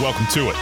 Welcome to it.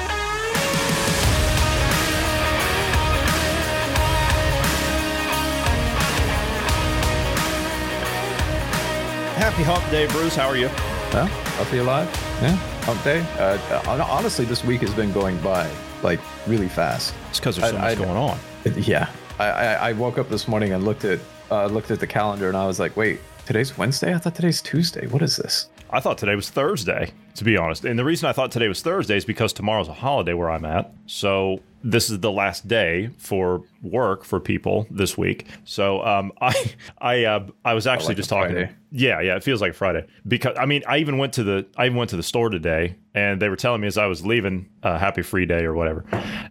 Happy Hump Day, Bruce. How are you? Well, healthy alive. Yeah, hump day. Uh, honestly, this week has been going by like really fast. It's because there's so I- much I- going on. Yeah, I, I, I woke up this morning and looked at uh, looked at the calendar and I was like, wait, today's Wednesday. I thought today's Tuesday. What is this? I thought today was Thursday, to be honest. And the reason I thought today was Thursday is because tomorrow's a holiday where I'm at. So this is the last day for work for people this week. So um, I I uh, I was actually like just talking. Friday. Yeah, yeah, it feels like Friday because I mean I even went to the I even went to the store today and they were telling me as I was leaving, uh, happy free day or whatever.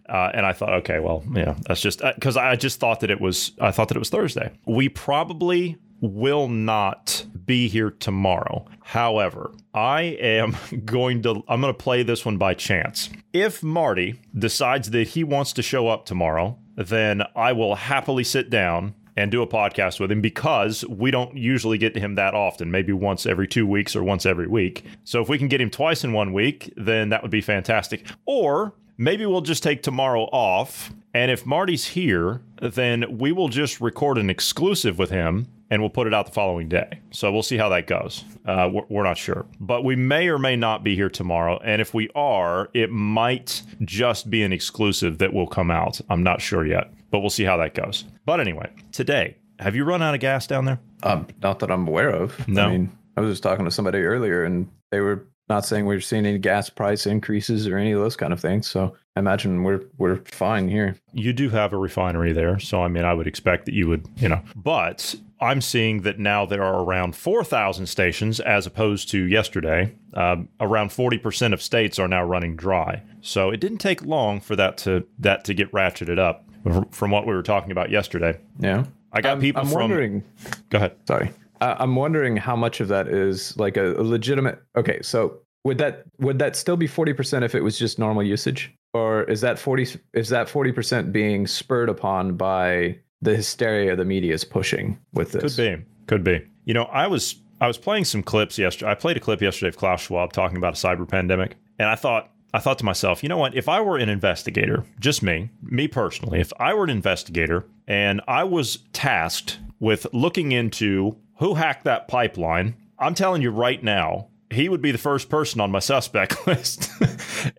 Uh, and I thought, okay, well, yeah, that's just because I just thought that it was I thought that it was Thursday. We probably will not be here tomorrow. However, I am going to I'm going to play this one by chance. If Marty decides that he wants to show up tomorrow, then I will happily sit down and do a podcast with him because we don't usually get to him that often, maybe once every 2 weeks or once every week. So if we can get him twice in one week, then that would be fantastic. Or maybe we'll just take tomorrow off and if Marty's here, then we will just record an exclusive with him and we'll put it out the following day. So we'll see how that goes. Uh, we're, we're not sure. But we may or may not be here tomorrow. And if we are, it might just be an exclusive that will come out. I'm not sure yet, but we'll see how that goes. But anyway, today, have you run out of gas down there? Um, not that I'm aware of. No. I mean, I was just talking to somebody earlier and they were not saying we were seeing any gas price increases or any of those kind of things. So I imagine we're we're fine here. you do have a refinery there. So, I mean, I would expect that you would, you know, but I'm seeing that now there are around 4,000 stations as opposed to yesterday. Um, around 40% of states are now running dry. So it didn't take long for that to, that to get ratcheted up from- what we were talking about yesterday. Yeah. I got I'm, people I'm from, wondering. go ahead. Sorry. Uh, I'm wondering how much of that is like a, a legitimate. Okay, so would that would that still be 40% if it was just normal usage, or is that 40 is that 40% being spurred upon by the hysteria the media is pushing with this? Could be. Could be. You know, I was I was playing some clips yesterday. I played a clip yesterday of Klaus Schwab talking about a cyber pandemic, and I thought I thought to myself, you know what? If I were an investigator, just me, me personally, if I were an investigator and I was tasked with looking into who hacked that pipeline, I'm telling you right now, he would be the first person on my suspect list,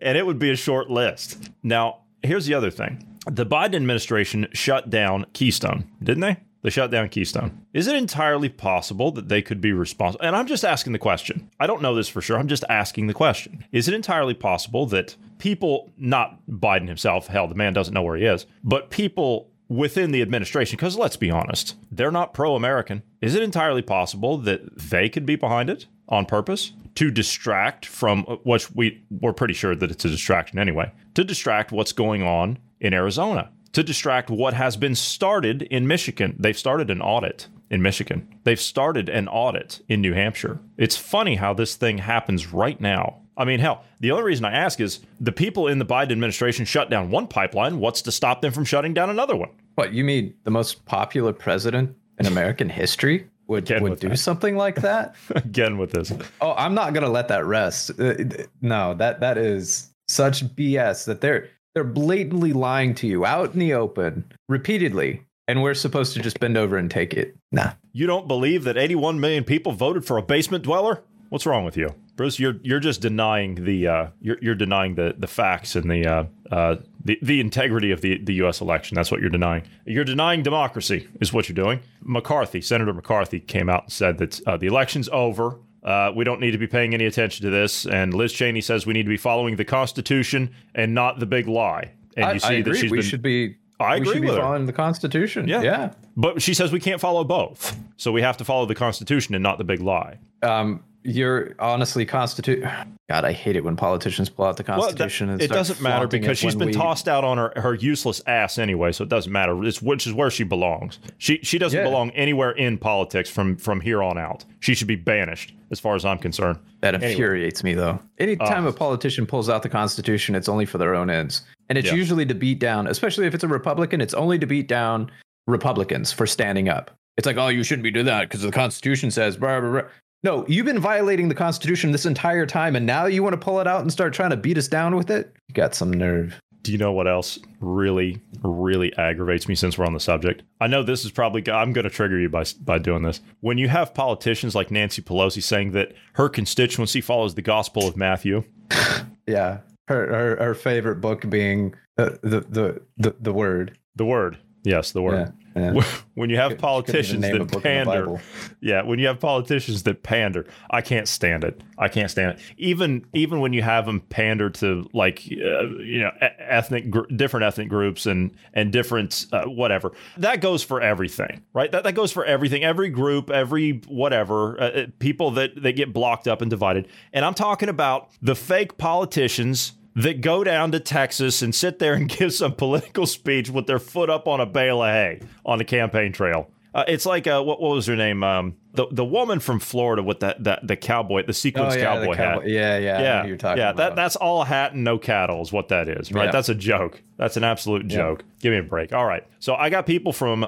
and it would be a short list. Now, here's the other thing the Biden administration shut down Keystone, didn't they? They shut down Keystone. Is it entirely possible that they could be responsible? And I'm just asking the question. I don't know this for sure. I'm just asking the question. Is it entirely possible that people, not Biden himself, hell, the man doesn't know where he is, but people within the administration, because let's be honest, they're not pro American. Is it entirely possible that they could be behind it on purpose to distract from uh, which we, we're pretty sure that it's a distraction anyway, to distract what's going on in Arizona? to distract what has been started in Michigan. They've started an audit in Michigan. They've started an audit in New Hampshire. It's funny how this thing happens right now. I mean, hell, the only reason I ask is the people in the Biden administration shut down one pipeline. What's to stop them from shutting down another one? What you mean? The most popular president in American history would Again would do that. something like that? Again with this. Oh, I'm not gonna let that rest. Uh, No, that that is such BS that they're they're blatantly lying to you out in the open repeatedly, and we're supposed to just bend over and take it. Nah, You don't believe that 81 million people voted for a basement dweller? What's wrong with you, Bruce? You're you're just denying the uh, you're you're denying the the facts and the uh, uh, the the integrity of the the U.S. election. That's what you're denying. You're denying democracy, is what you're doing. McCarthy, Senator McCarthy, came out and said that uh, the election's over. Uh, we don't need to be paying any attention to this. And Liz Cheney says we need to be following the Constitution and not the big lie. And I, you see that she's we been, should be. I agree we should be with her. following the Constitution. Yeah. yeah. but she says we can't follow both. So we have to follow the Constitution and not the big lie. Um, you're honestly constitute. God, I hate it when politicians pull out the Constitution. Well, that, it doesn't matter because she's been we- tossed out on her, her useless ass anyway, so it doesn't matter. It's which is where she belongs. She she doesn't Yeah. belong anywhere in politics from from here on out. She should be banished, as far as I'm concerned. That Anyway. infuriates me, though. Anytime uh. a politician pulls out the Constitution, it's only for their own ends. And it's Yeah. usually to beat down, especially if it's a Republican, it's only to beat down Republicans for standing up. It's like, oh, you shouldn't be doing that because the Constitution says, blah, blah, blah. No, you've been violating the Constitution this entire time, and now you want to pull it out and start trying to beat us down with it? You got some nerve. Do you know what else really, really aggravates me since we're on the subject? I know this is probably, I'm going to trigger you by, by doing this. When you have politicians like Nancy Pelosi saying that her constituency follows the gospel of Matthew, Yeah. Her, her, her favorite book being uh, the, the, the, the word. the word, yes, the word. Yeah. yeah. When you have Couldn't politicians that book in the pander, yeah, when you have politicians that pander, I can't stand it. I can't stand it. Even even when you have them pander to like uh, you know ethnic gr- different ethnic groups and and different uh, whatever. That goes for everything, right? That that goes for everything. Every group, every whatever, uh, uh, people that that get blocked up and divided. And I'm talking about the fake politicians that go down to Texas and sit there and give some political speech with their foot up on a bale of hay on the campaign trail. Uh, it's like uh, what, what was her name? Um, the the woman from Florida with that that the cowboy, the sequence Oh, yeah, the cowboy hat. cowboy- Yeah, yeah. Yeah, you're talking yeah. about. That that's all hat and no cattle is what that is, right? Yeah. That's a joke. That's an absolute joke. Give me a break. All right. So I got people from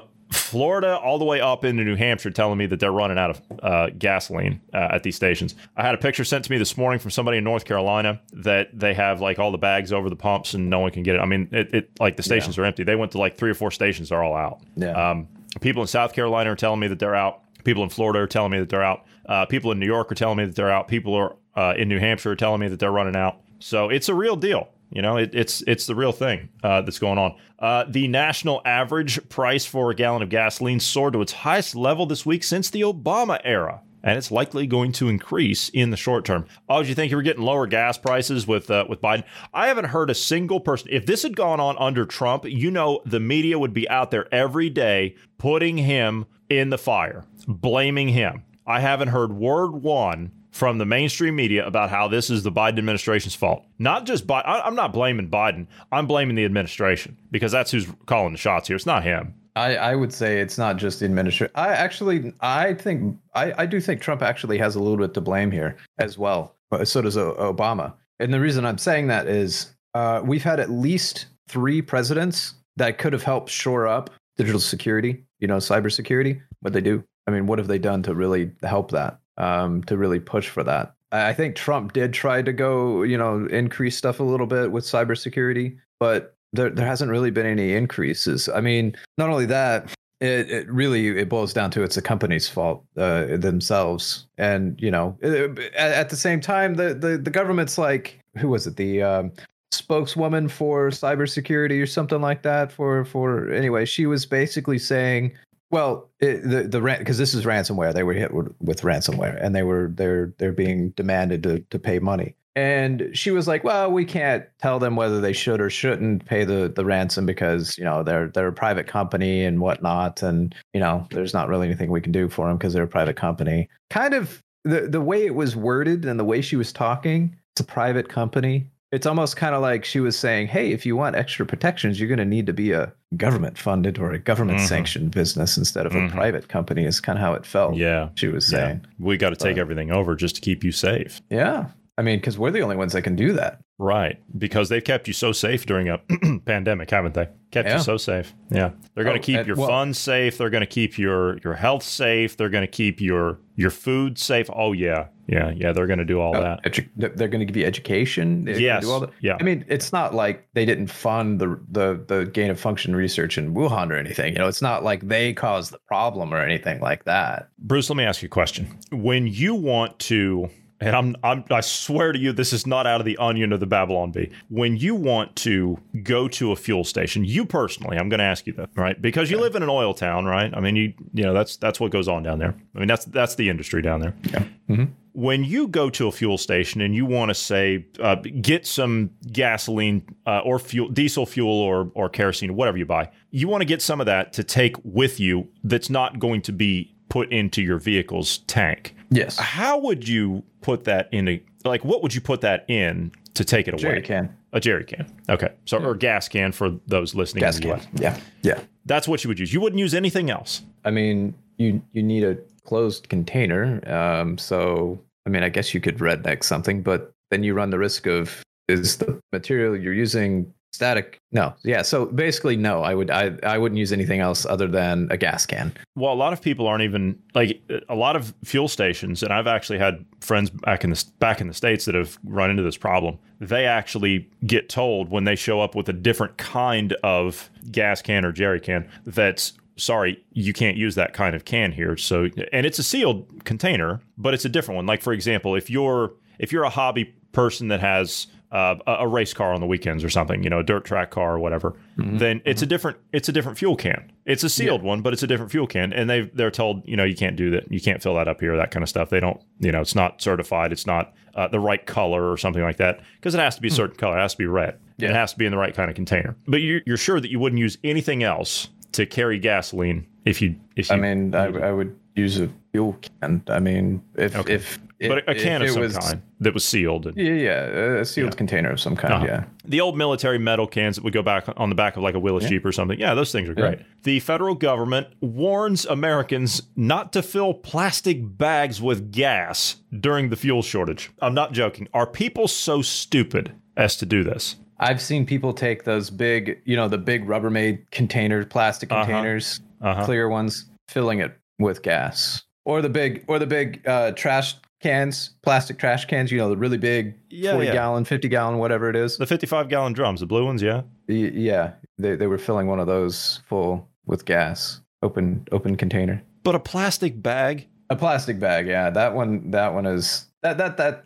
Florida all the way up into New Hampshire telling me that they're running out of uh, gasoline uh, at these stations. I had a picture sent to me this morning from somebody in North Carolina that they have like all the bags over the pumps and no one can get it. I mean, it, it like the stations are empty. They went to like three or four stations. They're all out. Yeah. Um, people in South Carolina are telling me that they're out. People in Florida are telling me that they're out. Uh, people in New York are telling me that they're out. People are uh, in New Hampshire are telling me that they're running out. So it's a real deal. You know, it, it's it's the real thing uh, that's going on. Uh, the national average price for a gallon of gasoline soared to its highest level this week since the Obama era, and it's likely going to increase in the short term. Oh, did you think you were getting lower gas prices with uh, with Biden? I haven't heard a single person. If this had gone on under Trump, you know, the media would be out there every day putting him in the fire, blaming him. I haven't heard word one from the mainstream media about how this is the Biden administration's fault. Not just Biden. I'm not blaming Biden. I'm blaming the administration because that's who's calling the shots here. It's not him. I, I would say it's not just the administration. I actually, I think, I, I do think Trump actually has a little bit to blame here as well. So does O- Obama. And the reason I'm saying that is uh, we've had at least three presidents that could have helped shore up digital security, you know, cybersecurity. What they do. I mean, what have they done to really help that? Um, to really push for that. I think Trump did try to go, you know, increase stuff a little bit with cybersecurity, but there there hasn't really been any increases. I mean, not only that, it, it really it boils down to it's the company's fault uh, themselves, and you know, at, at the same time, the, the the government's like, who was it? The um, spokeswoman for cybersecurity or something like that. For for anyway, she was basically saying. Well, it, the the because this is ransomware. They were hit with, with ransomware, and they were they're they're being demanded to to pay money. And she was like, "Well, we can't tell them whether they should or shouldn't pay the the ransom because you know they're they're a private company and whatnot, and you know there's not really anything we can do for them because they're a private company." Kind of the the way it was worded and the way she was talking, it's a private company. It's almost kind of like she was saying, "Hey, if you want extra protections, you're going to need to be a government funded or a government sanctioned business instead of Mhm. a private company." Is kind of how it felt. Yeah. she was Yeah. saying. We got to take everything over just to keep you safe. Yeah, I mean, because we're the only ones that can do that. Right. Because they've kept you so safe during a pandemic, haven't they? Kept Yeah. you so safe. Yeah. They're going Oh, to keep and- your well- funds safe. They're going to keep your your health safe. They're going to keep your your food safe. Oh yeah. Yeah. Yeah. They're going to do all oh, that. Edu- they're going to give you education. They're Yes. do all that. Yeah. I mean, it's not like they didn't fund the the the gain of function research in Wuhan or anything. You know, it's not like they caused the problem or anything like that. Bruce, let me ask you a question. When you want to, and I'm, I'm, I swear to you, this is not out of the onion of the Babylon Bee. When you want to go to a fuel station, you personally, I'm going to ask you that, right? Because you live in an oil town, right? I mean, you, you know, that's that's what goes on down there. I mean, that's that's the industry down there. Yeah. Mhm. When you go to a fuel station and you want to say uh, get some gasoline uh, or fuel, diesel fuel or or kerosene, whatever you buy, you want to get some of that to take with you. That's not going to be put into your vehicle's tank. Yes. How would you put that in a like what would you put that in to take it away? Jerry can. A jerry can. Okay. So or gas can for those listening Gas can. Yeah. Yeah. That's what you would use. You wouldn't use anything else. I mean, you you need a closed container. Um, so I mean, I guess you could redneck something, but then you run the risk of is the material you're using static? No. Yeah. So basically, no. I would I I wouldn't use anything else other than a gas can. Well, a lot of people aren't even like a lot of fuel stations, and I've actually had friends back in the back in the states that have run into this problem. They actually get told when they show up with a different kind of gas can or jerry can that's sorry, you can't use that kind of can here. So, and it's a sealed container, but it's a different one. Like for example, if you're if you're a hobby person that has uh, a, race car on the weekends or something, you know, a dirt track car or whatever, then it's a different it's a different fuel can. It's a sealed one, but it's a different fuel can, and they they're told you know you can't do that, you can't fill that up here, that kind of stuff. They don't, you know, it's not certified, it's not uh, the right color or something like that because it has to be a certain color, it has to be red, and it has to be in the right kind of container. But you're, you're sure that you wouldn't use anything else to carry gasoline if you if you I mean, I, I would use a fuel can. I mean, if if but a, can of some was- kind that was sealed. And, Yeah, yeah, a sealed container of some kind. Uh-huh. Yeah. The old military metal cans that would go back on the back of like a Willys Jeep or something. Yeah, those things are great. The federal government warns Americans not to fill plastic bags with gas during the fuel shortage. I'm not joking. Are people so stupid as to do this? I've seen people take those big, you know, the big Rubbermaid containers, plastic Uh-huh. containers, Uh-huh. clear ones, filling it with gas, or the big, or the big uh, trash cans, plastic trash cans. You know, the really big, Yeah, forty yeah. gallon, fifty gallon, whatever it is. The 55 gallon drums, the blue ones, yeah. Y- yeah, they they were filling one of those full with gas, open open container, But a plastic bag. a plastic bag. Yeah, that one, that one is that that that.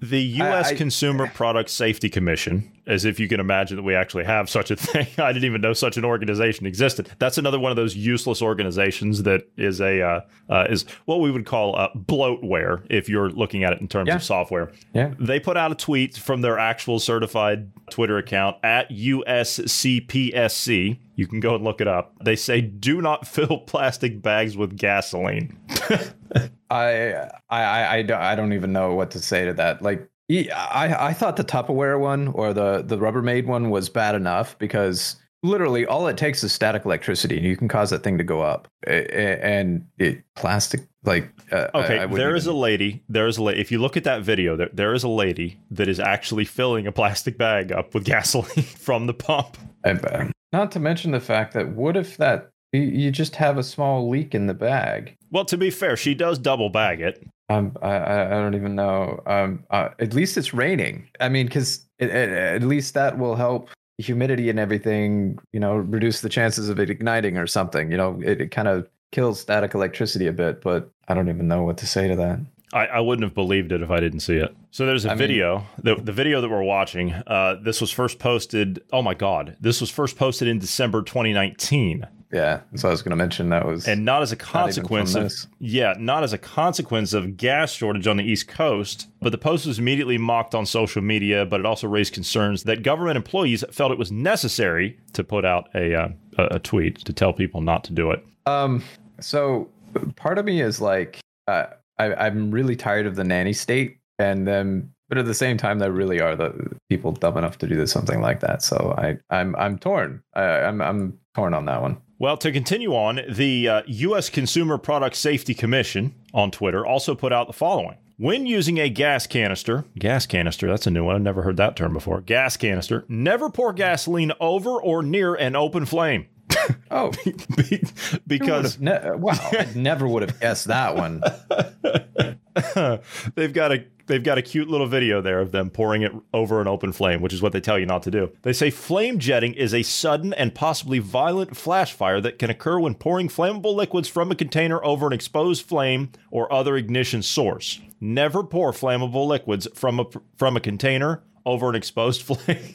The U.S. I- Consumer Product Safety Commission, as if you can imagine that we actually have such a thing. I didn't even know such an organization existed. That's another one of those useless organizations that is a uh, uh, is what we would call uh, bloatware if you're looking at it in terms Yeah. of software. Yeah. They put out a tweet from their actual certified Twitter account at USCPSC. You can go and look it up. They say, "Do not fill plastic bags with gasoline." I, I, I, I don't, I don't even know what to say to that. Like, I I thought the Tupperware one or the the Rubbermaid one was bad enough because literally all it takes is static electricity, and you can cause that thing to go up. And it plastic, like, uh, Okay, I wouldn't there is a lady. There is a lady. If you look at that video, there, there is a lady that is actually filling a plastic bag up with gasoline from the pump. I- uh, not to mention the fact that what if that you just have a small leak in the bag? Well, to be fair, she does double bag it. Um, I, I don't even know. Um, uh, at least it's raining. I mean, because at least that will help humidity and everything. You know, reduce the chances of it igniting or something. You know, it, it kind of kills static electricity a bit. But I don't even know what to say to that. I, I wouldn't have believed it if I didn't see it. So there's a I mean- video. the, the video that we're watching. Uh, this was first posted. Oh my God! This was first posted in December 2019, Yeah, so I was going to mention that was and not as a consequence of this. yeah, not as a consequence of gas shortage on the East Coast. But the post was immediately mocked on social media. But it also raised concerns that government employees felt it was necessary to put out a uh, a, tweet to tell people not to do it. Um, so part of me is like, uh, I, I'm really tired of the nanny state, and then, but at the same time, there really are the people dumb enough to do something like that. So I, I'm, I'm torn. I, I'm, I'm torn on that one. Well, to continue on, the uh, U.S. Consumer Product Safety Commission on Twitter also put out the following. When using a gas canister, gas canister, that's a new one. I've never heard that term before. Gas canister, never pour gasoline over or near an open flame. Oh, because ne- wow! I never would have guessed that one. they've got a they've got a cute little video there of them pouring it over an open flame, which is what they tell you not to do. They say flame jetting is a sudden and possibly violent flash fire that can occur when pouring flammable liquids from a container over an exposed flame or other ignition source. Never pour flammable liquids from a from a container over an exposed flame.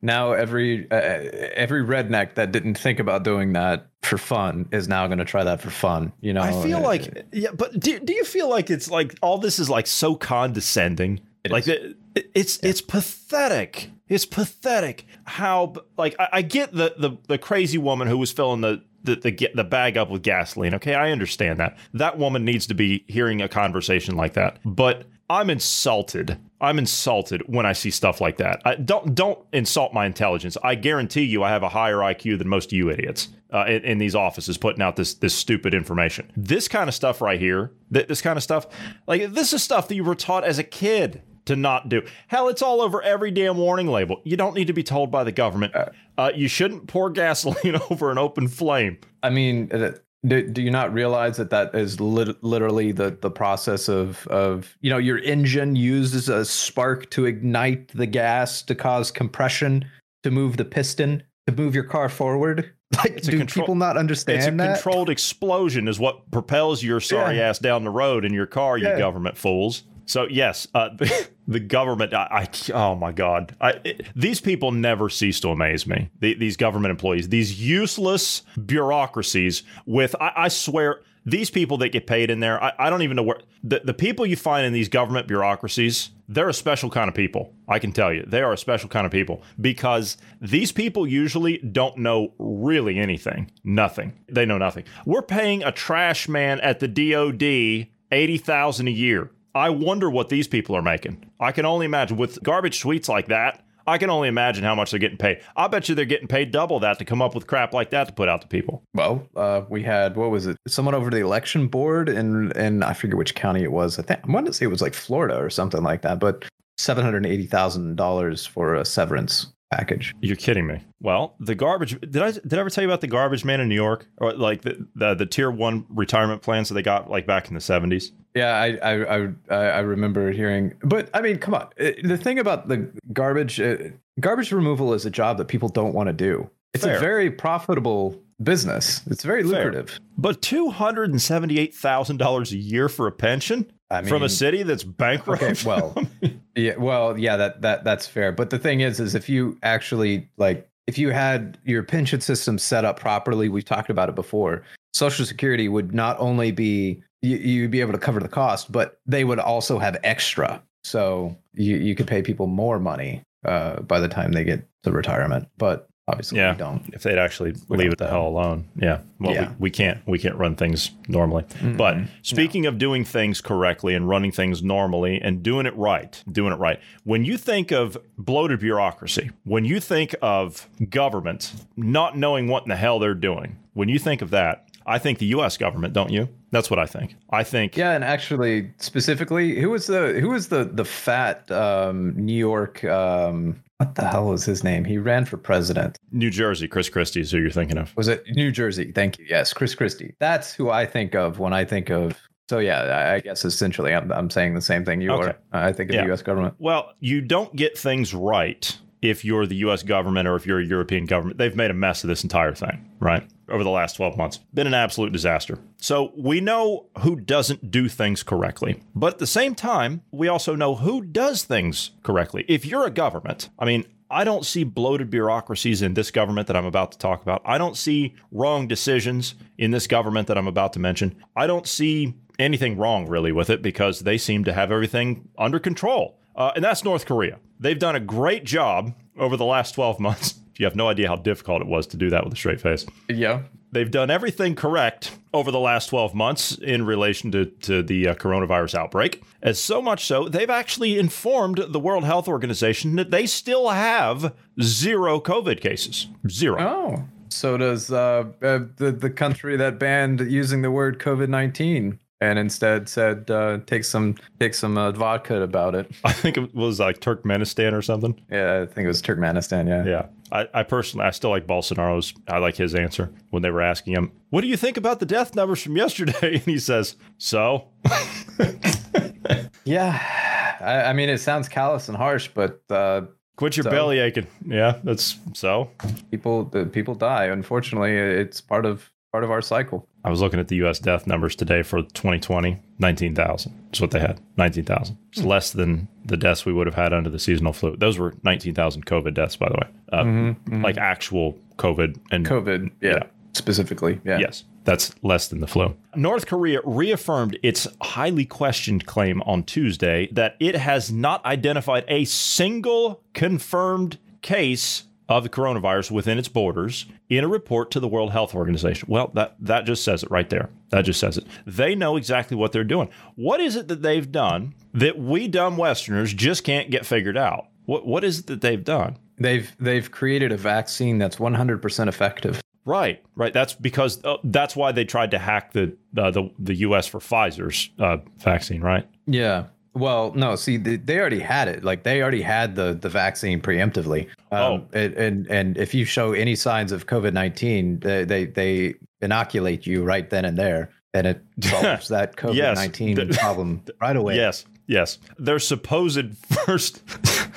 Now every uh, every redneck that didn't think about doing that for fun is now going to try that for fun. You know, I feel Uh, like yeah, but do, do you feel like it's like all this is like so condescending? It like it, it- it's it's pathetic. It's pathetic how like I, I get the, the the crazy woman who was filling the the, the the bag up with gasoline. Okay, I understand that. That woman needs to be hearing a conversation like that. But I'm insulted. I'm insulted when I see stuff like that. I, don't don't insult my intelligence. I guarantee you, I have a higher IQ than most of you idiots uh, in, in, these offices putting out this this stupid information. This kind of stuff right here, th- this kind of stuff, like this is stuff that you were taught as a kid to not do. Hell, it's all over every damn warning label. You don't need to be told by the government. Uh, uh you shouldn't pour gasoline over an open flame. I mean, uh, do, do you not realize that that is lit- literally the the process of of you know your engine uses a spark to ignite the gas to cause compression to move the piston to move your car forward? Like, it's do control- people not understand it's a that? controlled explosion is what propels your sorry yeah. ass down the road in your car, you government fools. So yes, uh, the government. I, I, oh my god, I, it, these people never cease to amaze me. The, these government employees, these useless bureaucracies. With I, I, swear, these people that get paid in there, I, I don't even know where the the people you find in these government bureaucracies. They're a special kind of people. I can tell you, they are a special kind of people because these people usually don't know really anything. Nothing. They know nothing. We're paying a trash man at the DoD eighty thousand a year I wonder what these people are making. I can only imagine with garbage tweets like that. I can only imagine how much they're getting paid. I bet you they're getting paid double that to come up with crap like that to put out to people. Well, uh, we had what was it? Someone over the election board, and and I forget which county it was. I think I wanted to say it was like Florida or something like that. But seven hundred eighty thousand dollars for a severance package. You're kidding me. Well, the garbage did I did I ever tell you about the garbage man in New York or like the the, the tier 1 retirement plans that they got like back in the 70s? Yeah, I I I, I remember hearing but I mean, come on. The thing about the garbage uh, garbage removal is a job that people don't want to do. It's Fair. a very profitable business. It's very lucrative. Fair. But $278,000 a year for a pension? I mean, from a city that's bankrupt. Okay, well, yeah, well, yeah, that that that's fair. But the thing is, is if you actually like, if you had your pension system set up properly, we've talked about it before. Social Security would not only be you, you'd be able to cover the cost, but they would also have extra. So you you could pay people more money uh, by the time they get to retirement. But Obviously, yeah. we don't. If they'd actually we leave it the hell alone, yeah. Well, yeah. We, we can't we can't run things normally. Mm-hmm. But speaking no. of doing things correctly and running things normally and doing it right, doing it right. When you think of bloated bureaucracy, when you think of government not knowing what in the hell they're doing, when you think of that, I think the U.S. government, don't you? That's what I think. I think. Yeah, and actually, specifically, who was the who was the the fat um, New York um, what the hell was his name? He ran for president. New Jersey, Chris Christie is who you're thinking of. Was it New Jersey? Thank you. Yes, Chris Christie. That's who I think of when I think of. So yeah, I guess essentially I'm, I'm saying the same thing you okay. are. I think of yeah. the U.S. government. Well, you don't get things right if you're the US government or if you're a European government. They've made a mess of this entire thing, right? Over the last 12 months. Been an absolute disaster. So we know who doesn't do things correctly. But at the same time, we also know who does things correctly. If you're a government, I mean, I don't see bloated bureaucracies in this government that I'm about to talk about. I don't see wrong decisions in this government that I'm about to mention. I don't see anything wrong really with it because they seem to have everything under control. Uh, and that's North Korea. They've done a great job over the last 12 months. You have no idea how difficult it was to do that with a straight face. Yeah. They've done everything correct over the last 12 months in relation to, to the uh, coronavirus outbreak. As so much so, they've actually informed the World Health Organization that they still have zero COVID cases. Zero. Oh. So does uh, uh, the, the country that banned using the word COVID 19 and instead said uh, take some take some uh, vodka about it. I think it was like Turkmenistan or something. Yeah, I think it was Turkmenistan. Yeah, yeah. I, I personally, I still like Bolsonaro's. I like his answer when they were asking him, "What do you think about the death numbers from yesterday?" And he says, "So." yeah, I, I, mean, it sounds callous and harsh, but. Uh, Quit your so, belly aching. Yeah, that's so. People, people die. Unfortunately, it's part of part of our cycle. I was looking at the U.S. death numbers today for 2020, 19,000. That's what they had, 19,000. It's hmm. less than the deaths we would have had under the seasonal flu. Those were 19,000 COVID deaths, by the way, uh, mm-hmm, mm-hmm. like actual COVID and COVID, yeah, yeah, specifically, yeah. Yes, that's less than the flu. North Korea reaffirmed its highly questioned claim on Tuesday that it has not identified a single confirmed case of the coronavirus within its borders in a report to the World Health Organization. Well, that, that just says it right there. That just says it. They know exactly what they're doing. What is it that they've done that we dumb Westerners just can't get figured out? What, what is it that they've done? They've they've created a vaccine that's 100% effective. Right, right. That's because uh, that's why they tried to hack the uh, the the U.S. for Pfizer's uh, vaccine, right? Yeah. Well, no. See, they, they already had it. Like they already had the the vaccine preemptively. Um, Oh. and, and and if you show any signs of COVID nineteen, they, they they inoculate you right then and there, and it solves that COVID nineteen The- problem right away. Yes, yes. Their supposed first.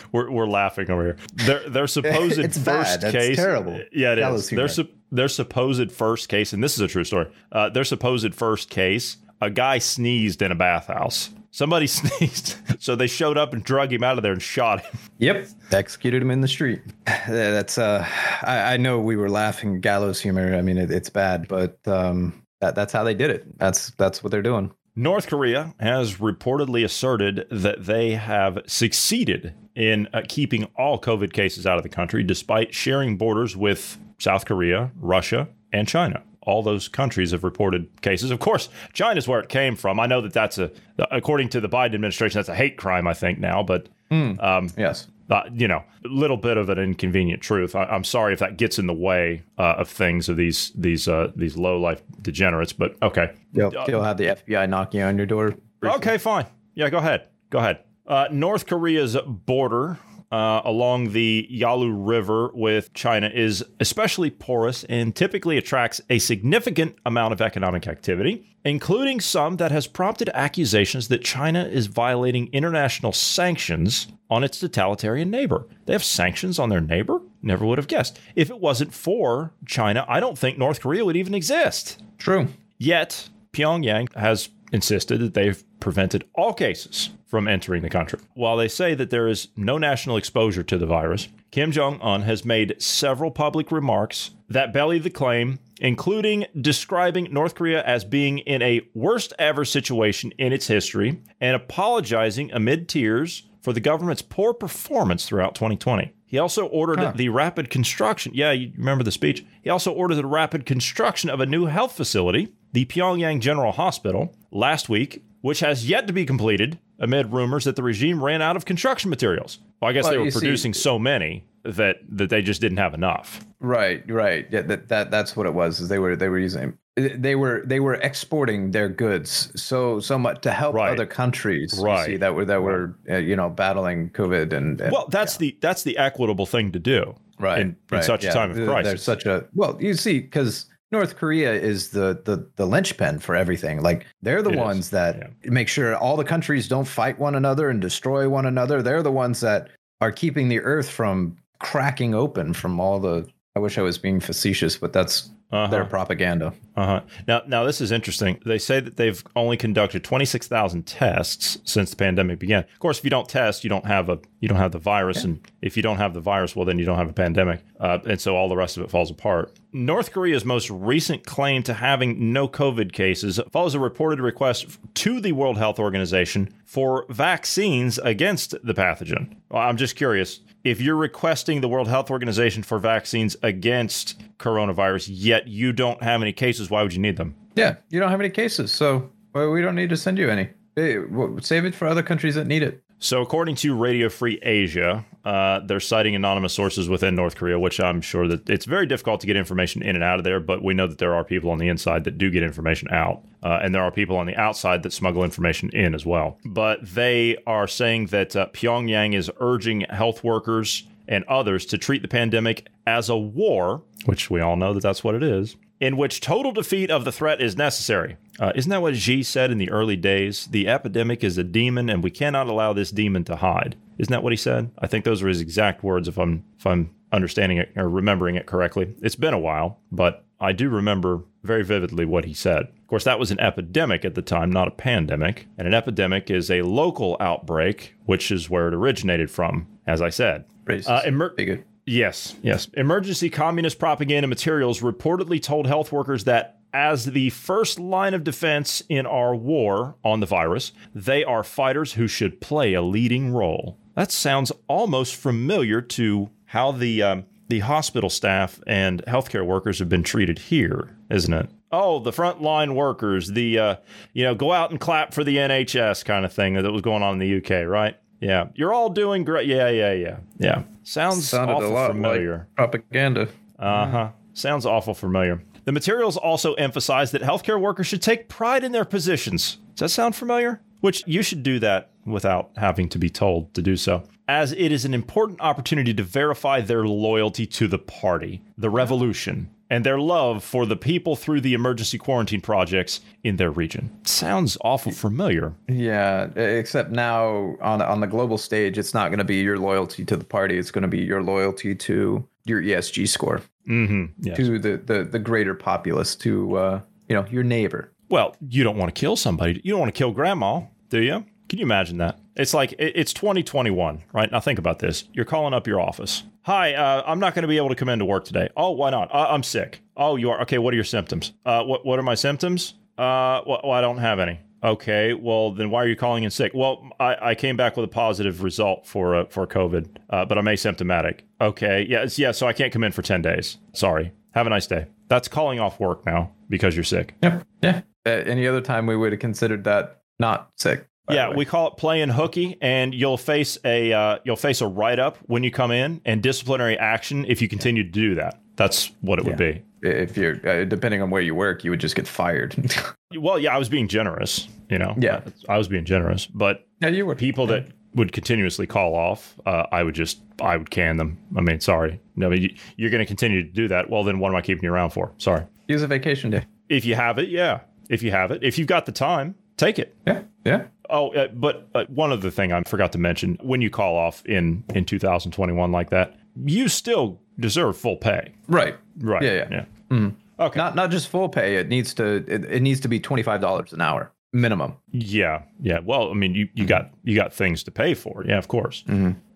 we're, we're laughing over here. Their their supposed It's first bad. Case. terrible. Yeah, it Gallows is. Their sup- their supposed first case, and this is a true story. Uh, their supposed first case. A guy sneezed in a bathhouse. Somebody sneezed, so they showed up and drug him out of there and shot him. Yep. Executed him in the street. That's uh I, I know we were laughing gallows humor. I mean it, it's bad, but um that, that's how they did it. That's that's what they're doing. North Korea has reportedly asserted that they have succeeded in uh, keeping all COVID cases out of the country despite sharing borders with South Korea, Russia, and China. All those countries have reported cases. Of course, China's where it came from. I know that that's a, according to the Biden administration, that's a hate crime, I think, now, but um, Yes. uh, you know, a little bit of an inconvenient truth. I, I'm sorry if that gets in the way uh, of things of these these uh, these low life degenerates, but okay. You'll, you'll have the FBI knocking on your door. Okay, fine. Yeah, go ahead. Go ahead. Uh, North Korea's border uh, along the Yalu River with China is especially porous and typically attracts a significant amount of economic activity, including some that has prompted accusations that China is violating international sanctions on its totalitarian neighbor. They have sanctions on their neighbor? Never would have guessed. If it wasn't for China, I don't think North Korea would even exist. True. Yet, Pyongyang has insisted that they've prevented all cases from entering the country. While they say that there is no national exposure to the virus, Kim Jong un has made several public remarks that belly the claim, including describing North Korea as being in a worst ever situation in its history and apologizing amid tears for the government's poor performance throughout 2020. He also ordered Huh. the rapid construction. Yeah, you remember the speech. He also ordered the rapid construction of a new health facility, the Pyongyang General Hospital, last week, which has yet to be completed amid rumors that the regime ran out of construction materials. Well, I guess Well, they were you see- producing so many that that they just didn't have enough. Right, right. Yeah, that, that that's what it was. Is they were they were using they were they were exporting their goods so so much to help Right. other countries. Right. see, that were that were uh, you know battling COVID and, and Well, that's the that's the equitable thing to do. right in, in right, such yeah. a time of crisis. There's such a well, you see, because North Korea is the the the linchpin for everything. Like they're the It is, ones that yeah. make sure all the countries don't fight one another and destroy one another. They're the ones that are keeping the earth from cracking open from all the. I wish I was being facetious, but that's Uh-huh. their propaganda. Uh-huh. Now, now this is interesting. They say that they've only conducted 26,000 tests since the pandemic began. Of course, if you don't test, you don't have a you don't have the virus, and if you don't have the virus, well, then you don't have a pandemic, uh, and so all the rest of it falls apart. North Korea's most recent claim to having no COVID cases follows a reported request to the World Health Organization for vaccines against the pathogen. Well, I'm just curious if you're requesting the World Health Organization for vaccines against coronavirus, yet you don't have any cases, why would you need them? Yeah, you don't have any cases, so we don't need to send you any. Save it for other countries that need it. So, according to Radio Free Asia, uh, they're citing anonymous sources within North Korea, which I'm sure that it's very difficult to get information in and out of there. But we know that there are people on the inside that do get information out, uh, and there are people on the outside that smuggle information in as well. But they are saying that uh, Pyongyang is urging health workers and others to treat the pandemic as a war, which we all know that that's what it is, in which total defeat of the threat is necessary. Uh, isn't that what Xi said in the early days? The epidemic is a demon, and we cannot allow this demon to hide. Isn't that what he said? I think those are his exact words, if I'm if I'm understanding it or remembering it correctly. It's been a while, but I do remember very vividly what he said. Of course, that was an epidemic at the time, not a pandemic. And an epidemic is a local outbreak, which is where it originated from, as I said. Uh, emer-. Yes, yes. Emergency communist propaganda materials reportedly told health workers that as the first line of defense in our war on the virus, they are fighters who should play a leading role. That sounds almost familiar to how the um, the hospital staff and healthcare workers have been treated here, isn't it? Oh, the frontline workers, the uh, you know, go out and clap for the NHS kind of thing that was going on in the UK, right? Yeah, you're all doing great. Yeah, yeah, yeah, yeah. Sounds Sounded awful a lot familiar. like propaganda. Uh huh. Sounds awful familiar. The materials also emphasize that healthcare workers should take pride in their positions. Does that sound familiar? Which you should do that without having to be told to do so, as it is an important opportunity to verify their loyalty to the party, the revolution, and their love for the people through the emergency quarantine projects in their region. Sounds awful familiar. Yeah, except now on on the global stage, it's not going to be your loyalty to the party. It's going to be your loyalty to your ESG score, Mm-hmm. Yes. to the the, the greater populace, to uh, you know your neighbor. Well, you don't want to kill somebody. You don't want to kill grandma, do you? Can you imagine that? It's like it's 2021, right? Now think about this. You're calling up your office. Hi, uh, I'm not going to be able to come into work today. Oh, why not? Uh, I'm sick. Oh, you are. Okay, what are your symptoms? Uh, what What are my symptoms? Uh, well, I don't have any. Okay, well then why are you calling in sick? Well, I, I came back with a positive result for uh, for COVID, uh, but I'm asymptomatic. Okay, yeah, yeah, so I can't come in for 10 days. Sorry. Have a nice day. That's calling off work now because you're sick. Yep. Yeah. Uh, any other time we would have considered that not sick. Yeah, we call it playing hooky, and you'll face a uh, you'll face a write up when you come in, and disciplinary action if you continue to do that. That's what it would be. if you're uh, depending on where you work, you would just get fired. Well, yeah, I was being generous. You know, Yeah. I was being generous, but yeah, you would. people that would continuously call off, uh, I would just I would can them. I mean, sorry, no, but you, you're going to continue to do that. Well, then what am I keeping you around for? Sorry. use a vacation day. If you have it, yeah. If you have it, if you've got the time, take it. Yeah. Yeah. Oh, uh, but uh, one other thing I forgot to mention: when you call off in in 2021 like that, you still deserve full pay. Right. Right. Yeah, yeah. yeah. Okay. Not not just full pay. It needs to it, it needs to be twenty five dollars an hour minimum. yeah. Yeah. Well, I mean, you, you got you got things to pay for. Yeah, of course.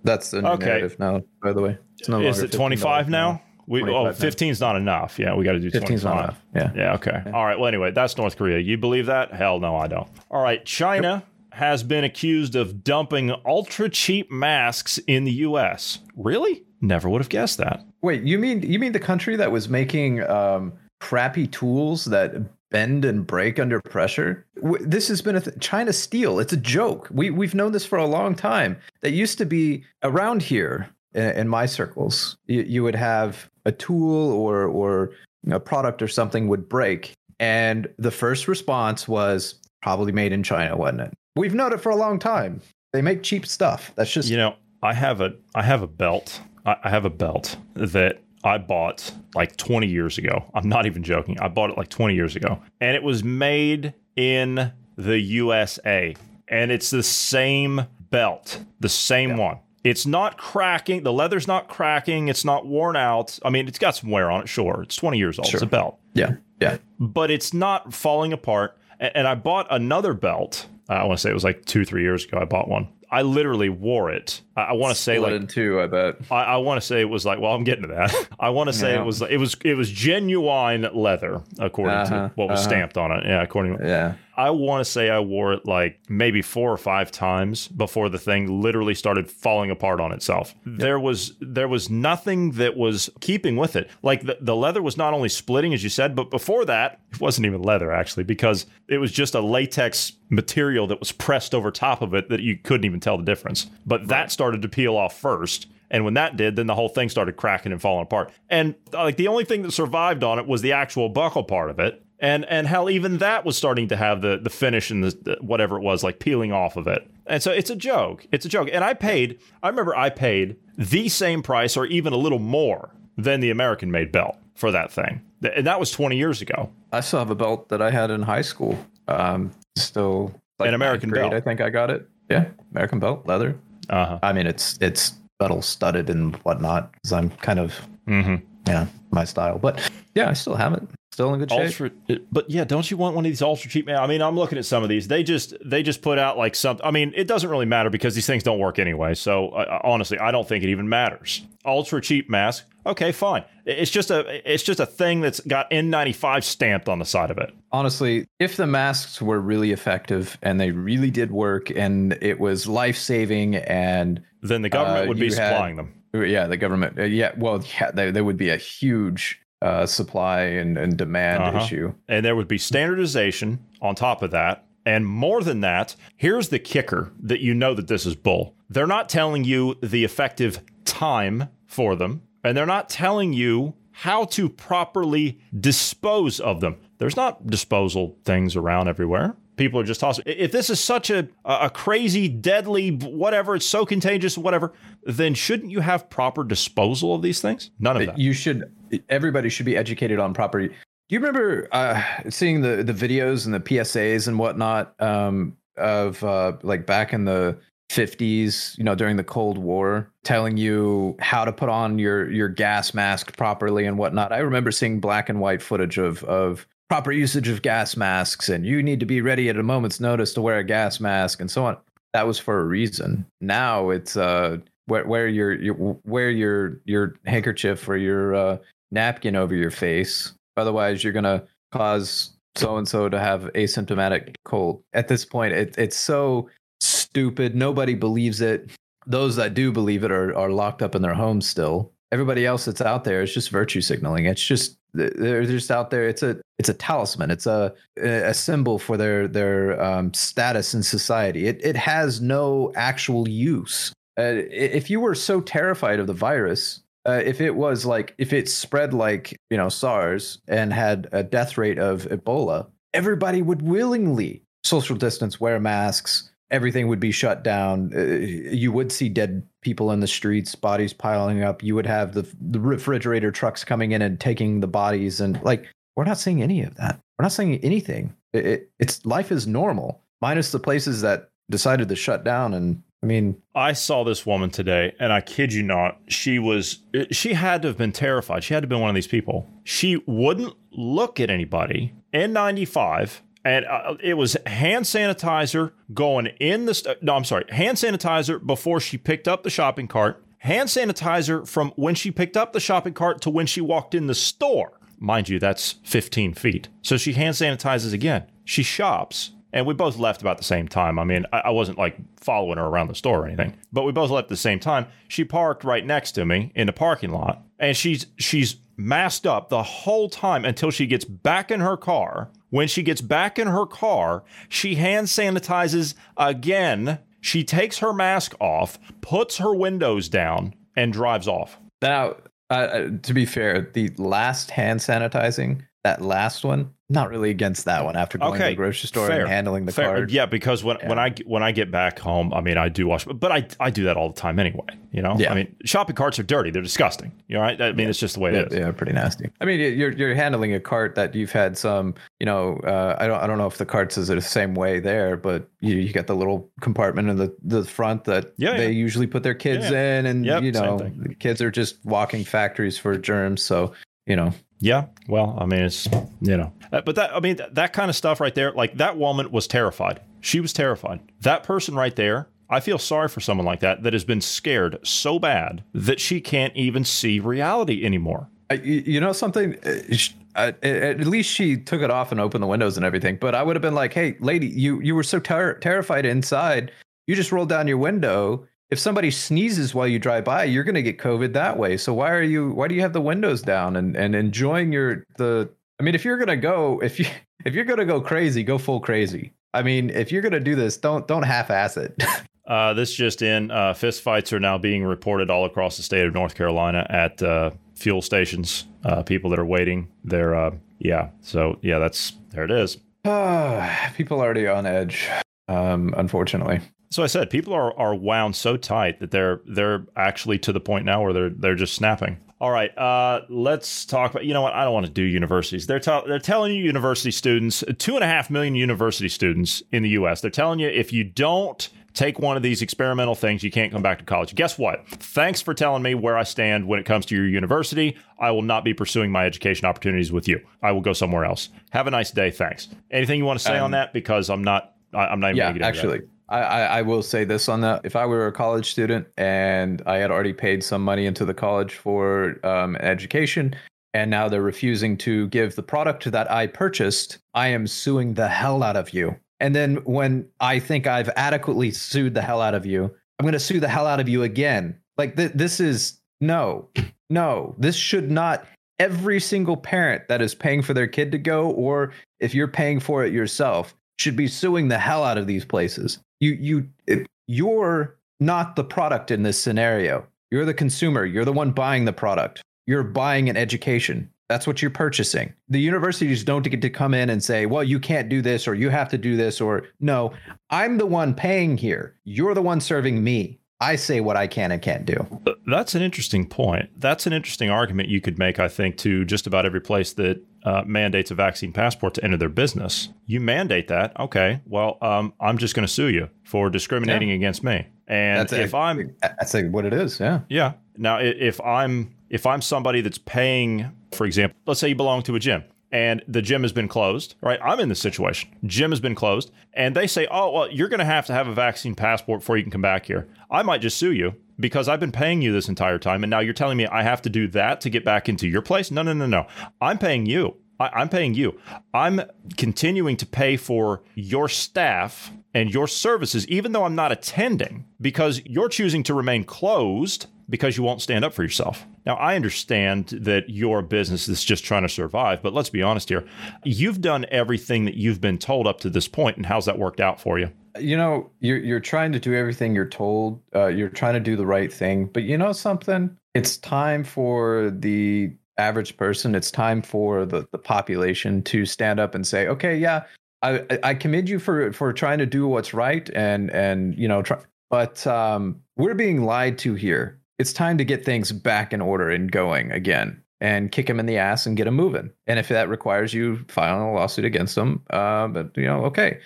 That's the Okay. narrative now. By the way, it's no Is it 25 $15 now? We, oh, 25 15 is not enough. Yeah, we got to do 15 's 25. not enough. Yeah. Yeah, okay. All right. Well, anyway, that's North Korea. You believe that? Hell no, I don't. All right. China has been accused of dumping ultra cheap masks in the U.S. Really? Never would have guessed that. Wait, you mean you mean the country that was making um, crappy tools that bend and break under pressure? W- This has been a th- China steel. It's a joke. We we've known this for a long time. That used to be around here in, in my circles. You, you would have a tool or or a product or something would break, and the first response was probably made in China, wasn't it? We've known it for a long time. They make cheap stuff. That's just You know, I have a I have a belt. I, I have a belt that I bought like 20 years ago. I'm not even joking. I bought it like 20 years ago, and it was made in the USA, and it's the same belt, the same one. It's not cracking. The leather's not cracking. It's not worn out. I mean, it's got some wear on it. Sure, it's 20 years old. It's a belt yeah, yeah. but it's not falling apart. And I bought another belt. I want to say it was like two, three years ago. I bought one. I literally wore it. I, I want to say like in two. I bet. I, I want to say it was like. Well, I'm getting to that. I want to say Yeah. it was. It was. It was genuine leather, according Uh-huh, to what was uh-huh. stamped on it. Yeah, according. to Yeah. I want to say I wore it like maybe four or five times before the thing literally started falling apart on itself. There was there was nothing that was keeping with it. Like the, the leather was not only splitting as you said, but before that, it wasn't even leather actually because it was just a latex material that was pressed over top of it that you couldn't even tell the difference. But that started to peel off first. And when that did, then the whole thing started cracking and falling apart. And like the only thing that survived on it was the actual buckle part of it and and hell even that was starting to have the the finish and the, the whatever it was like peeling off of it and so it's a joke it's a joke and i paid i remember i paid the same price or even a little more than the american made belt for that thing and that was 20 years ago I still have a belt that I had in high school. Um, still like An American grade, belt. I think I got it. Yeah, American belt, leather. uh-huh I mean, it's it's metal studded and whatnot. Because I'm kind of mm-hmm. yeah my style. But yeah, I still have it. Still in good shape. ultra but yeah don't you want one of these ultra cheap man i mean i'm looking at some of these they just they just put out like some i mean it doesn't really matter because these things don't work anyway so uh, honestly i don't think it even matters ultra cheap mask. Okay, fine. It's just a it's just a thing that's got N95 stamped on the side of it. Honestly, if the masks were really effective and they really did work and it was life saving and then the government Uh, would be you had- supplying them. yeah, the government, uh, yeah, well, yeah, there, there would be a huge uh, supply and, and demand Uh-huh. issue. and there would be standardization on top of that. And more than that, here's the kicker that you know that this is bull. They're not telling you the effective time for them, and they're not telling you how to properly dispose of them. There's not disposal things around everywhere. People are just tossing. If this is such a a crazy, deadly, whatever, it's so contagious, whatever, then shouldn't you have proper disposal of these things? None of that. You should. Everybody should be educated on property. Do you remember uh, seeing the the videos and the PSAs and whatnot um, of uh, like back in the fifties? You know, during the Cold War, telling you how to put on your your gas mask properly and whatnot. I remember seeing black and white footage of of proper usage of gas masks, and you need to be ready at a moment's notice to wear a gas mask and so on. That was for a reason. Now it's uh wear, wear your your wear your your handkerchief or your uh, napkin over your face. Otherwise, you're gonna cause so and so to have asymptomatic cold. At this point, it, it's so stupid. Nobody believes it. Those that do believe it are are locked up in their homes still. Everybody else that's out there is just virtue signaling. It's just they're just out there. It's a it's a talisman. It's a a symbol for their their um, status in society. It it has no actual use. Uh, if you were so terrified of the virus, uh, if it was like if it spread like you know SARS and had a death rate of Ebola, everybody would willingly social distance, wear masks. Everything would be shut down. Uh, you would see dead people in the streets, bodies piling up. You would have the the refrigerator trucks coming in and taking the bodies, and like we're not seeing any of that. We're not seeing anything. It, it, it's life is normal, minus the places that decided to shut down. And I mean, I saw this woman today, and I kid you not, she was she had to have been terrified. She had to have been one of these people. She wouldn't look at anybody. N95, and uh, it was hand sanitizer going in the st- no, I'm sorry, hand sanitizer before she picked up the shopping cart. Hand sanitizer from when she picked up the shopping cart to when she walked in the store. Mind you, that's 15 feet. So she hand sanitizes again. She shops and we both left about the same time. I mean, I, I wasn't like following her around the store or anything, but we both left at the same time. She parked right next to me in the parking lot, and she's she's masked up the whole time until she gets back in her car. When she gets back in her car, she hand sanitizes again. She takes her mask off, puts her windows down, and drives off. now uh, uh, to be fair, the last hand sanitizing, that last one, not really against that one. After going to the grocery store fair, and handling the Fair. card, Yeah, because when when I when I get back home, I mean, I do wash, but I I do that all the time anyway. You know, Yeah. I mean, shopping carts are dirty; they're disgusting. You know, right? I mean, it's just the way yeah, it is. yeah, pretty nasty. I mean, you're you're handling a cart that you've had some, you know, uh, I don't I don't know if the carts is the same way there, but you you got the little compartment in the the front that Yeah, they yeah. usually put their kids Yeah. in, and Yep, you know, the kids are just walking factories for germs. So you know, Yeah. Well, I mean, it's you know, Uh, but that I mean that, that kind of stuff right there. Like that woman was terrified. She was terrified. That person right there. I feel sorry for someone like that that has been scared so bad that she can't even see reality anymore. You you know something. Uh, sh- At at least she took it off and opened the windows and everything. But I would have been like, "Hey, lady, you you were so ter- terrified inside. You just rolled down your window. If somebody sneezes while you drive by, you're going to get COVID that way. So why are you? Why do you have the windows down and and enjoying your the? I mean, if you're going to go, if you if you're going to go crazy, go full crazy. I mean, if you're going to do this, don't don't half-ass it. Uh, this just in: uh, fist fights are now being reported all across the state of North Carolina at uh, fuel stations. Uh, people that are waiting, they're uh, yeah. So yeah, that's there it is. People already on edge. Um, unfortunately. So I said people are, are wound so tight that they're they're actually to the point now where they're they're just snapping. All right, uh, let's talk about. You know what? I don't want to do universities. They're tell they're telling you university students, two and a half million university students in the U.S. They're telling you if you don't take one of these experimental things, you can't come back to college. Guess what? Thanks for telling me where I stand when it comes to your university. I will not be pursuing my education opportunities with you. I will go somewhere else. Have a nice day. Thanks. Anything you want to say on Um, that? Because I'm not. I- I'm not even. yeah gonna get into that. I, I will say this on that. If I were a college student and I had already paid some money into the college for um, education, and now they're refusing to give the product that I purchased, I am suing the hell out of you. And then when I think I've adequately sued the hell out of you, I'm going to sue the hell out of you again. Like th- this is no, no, this should not. Every single parent that is paying for their kid to go, or if you're paying for it yourself, should be suing the hell out of these places. You, you, it, you're not the product in this scenario. You're the consumer. You're the one buying the product. You're buying an education. That's what you're purchasing. The universities don't get to come in and say, well, you can't do this or you have to do this or no, I'm the one paying here. You're the one serving me. I say what I can and can't do. That's an interesting point. That's an interesting argument you could make, I think, to just about every place that uh, mandates a vaccine passport to enter their business. You mandate that, okay? Well, um, I'm just going to sue you for discriminating yeah. against me. And that's if I'm, that's like what it is. Yeah. Yeah. Now, if I'm if I'm somebody that's paying, for example, let's say you belong to a gym and the gym has been closed, right? I'm in this situation. Gym has been closed, and they say, "Oh, well, you're going to have to have a vaccine passport before you can come back here." I might just sue you because I've been paying you this entire time, and now you're telling me I have to do that to get back into your place? No, no, no, no. I'm paying you. I, am paying you. I'm continuing to pay for your staff and your services, even though I'm not attending, because you're choosing to remain closed because you won't stand up for yourself. Now, I understand that your business is just trying to survive, but let's be honest here. You've done everything that you've been told up to this point, and how's that worked out for you? You know, you're you're trying to do everything you're told. Uh, you're trying to do the right thing, but you know something? It's time for the average person. It's time for the the population to stand up and say, "Okay, yeah, I I commend you for for trying to do what's right and and you know try, but um, we're being lied to here it's time to get things back in order and going again and kick him in the ass and get him moving. And if that requires you filing a lawsuit against him, uh, but you know, okay.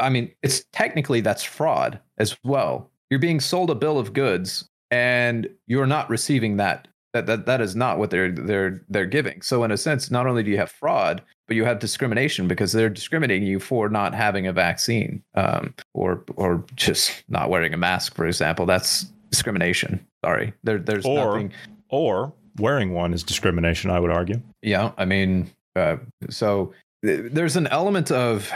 I mean, it's technically that's fraud as well. You're being sold a bill of goods and you're not receiving that. That, that that is not what they're they're they're giving. So in a sense, not only do you have fraud, but you have discrimination because they're discriminating you for not having a vaccine um, or or just not wearing a mask, for example. That's discrimination. Sorry, there, there's or, nothing. Or wearing one is discrimination. I would argue. Yeah, I mean, uh, so th- there's an element of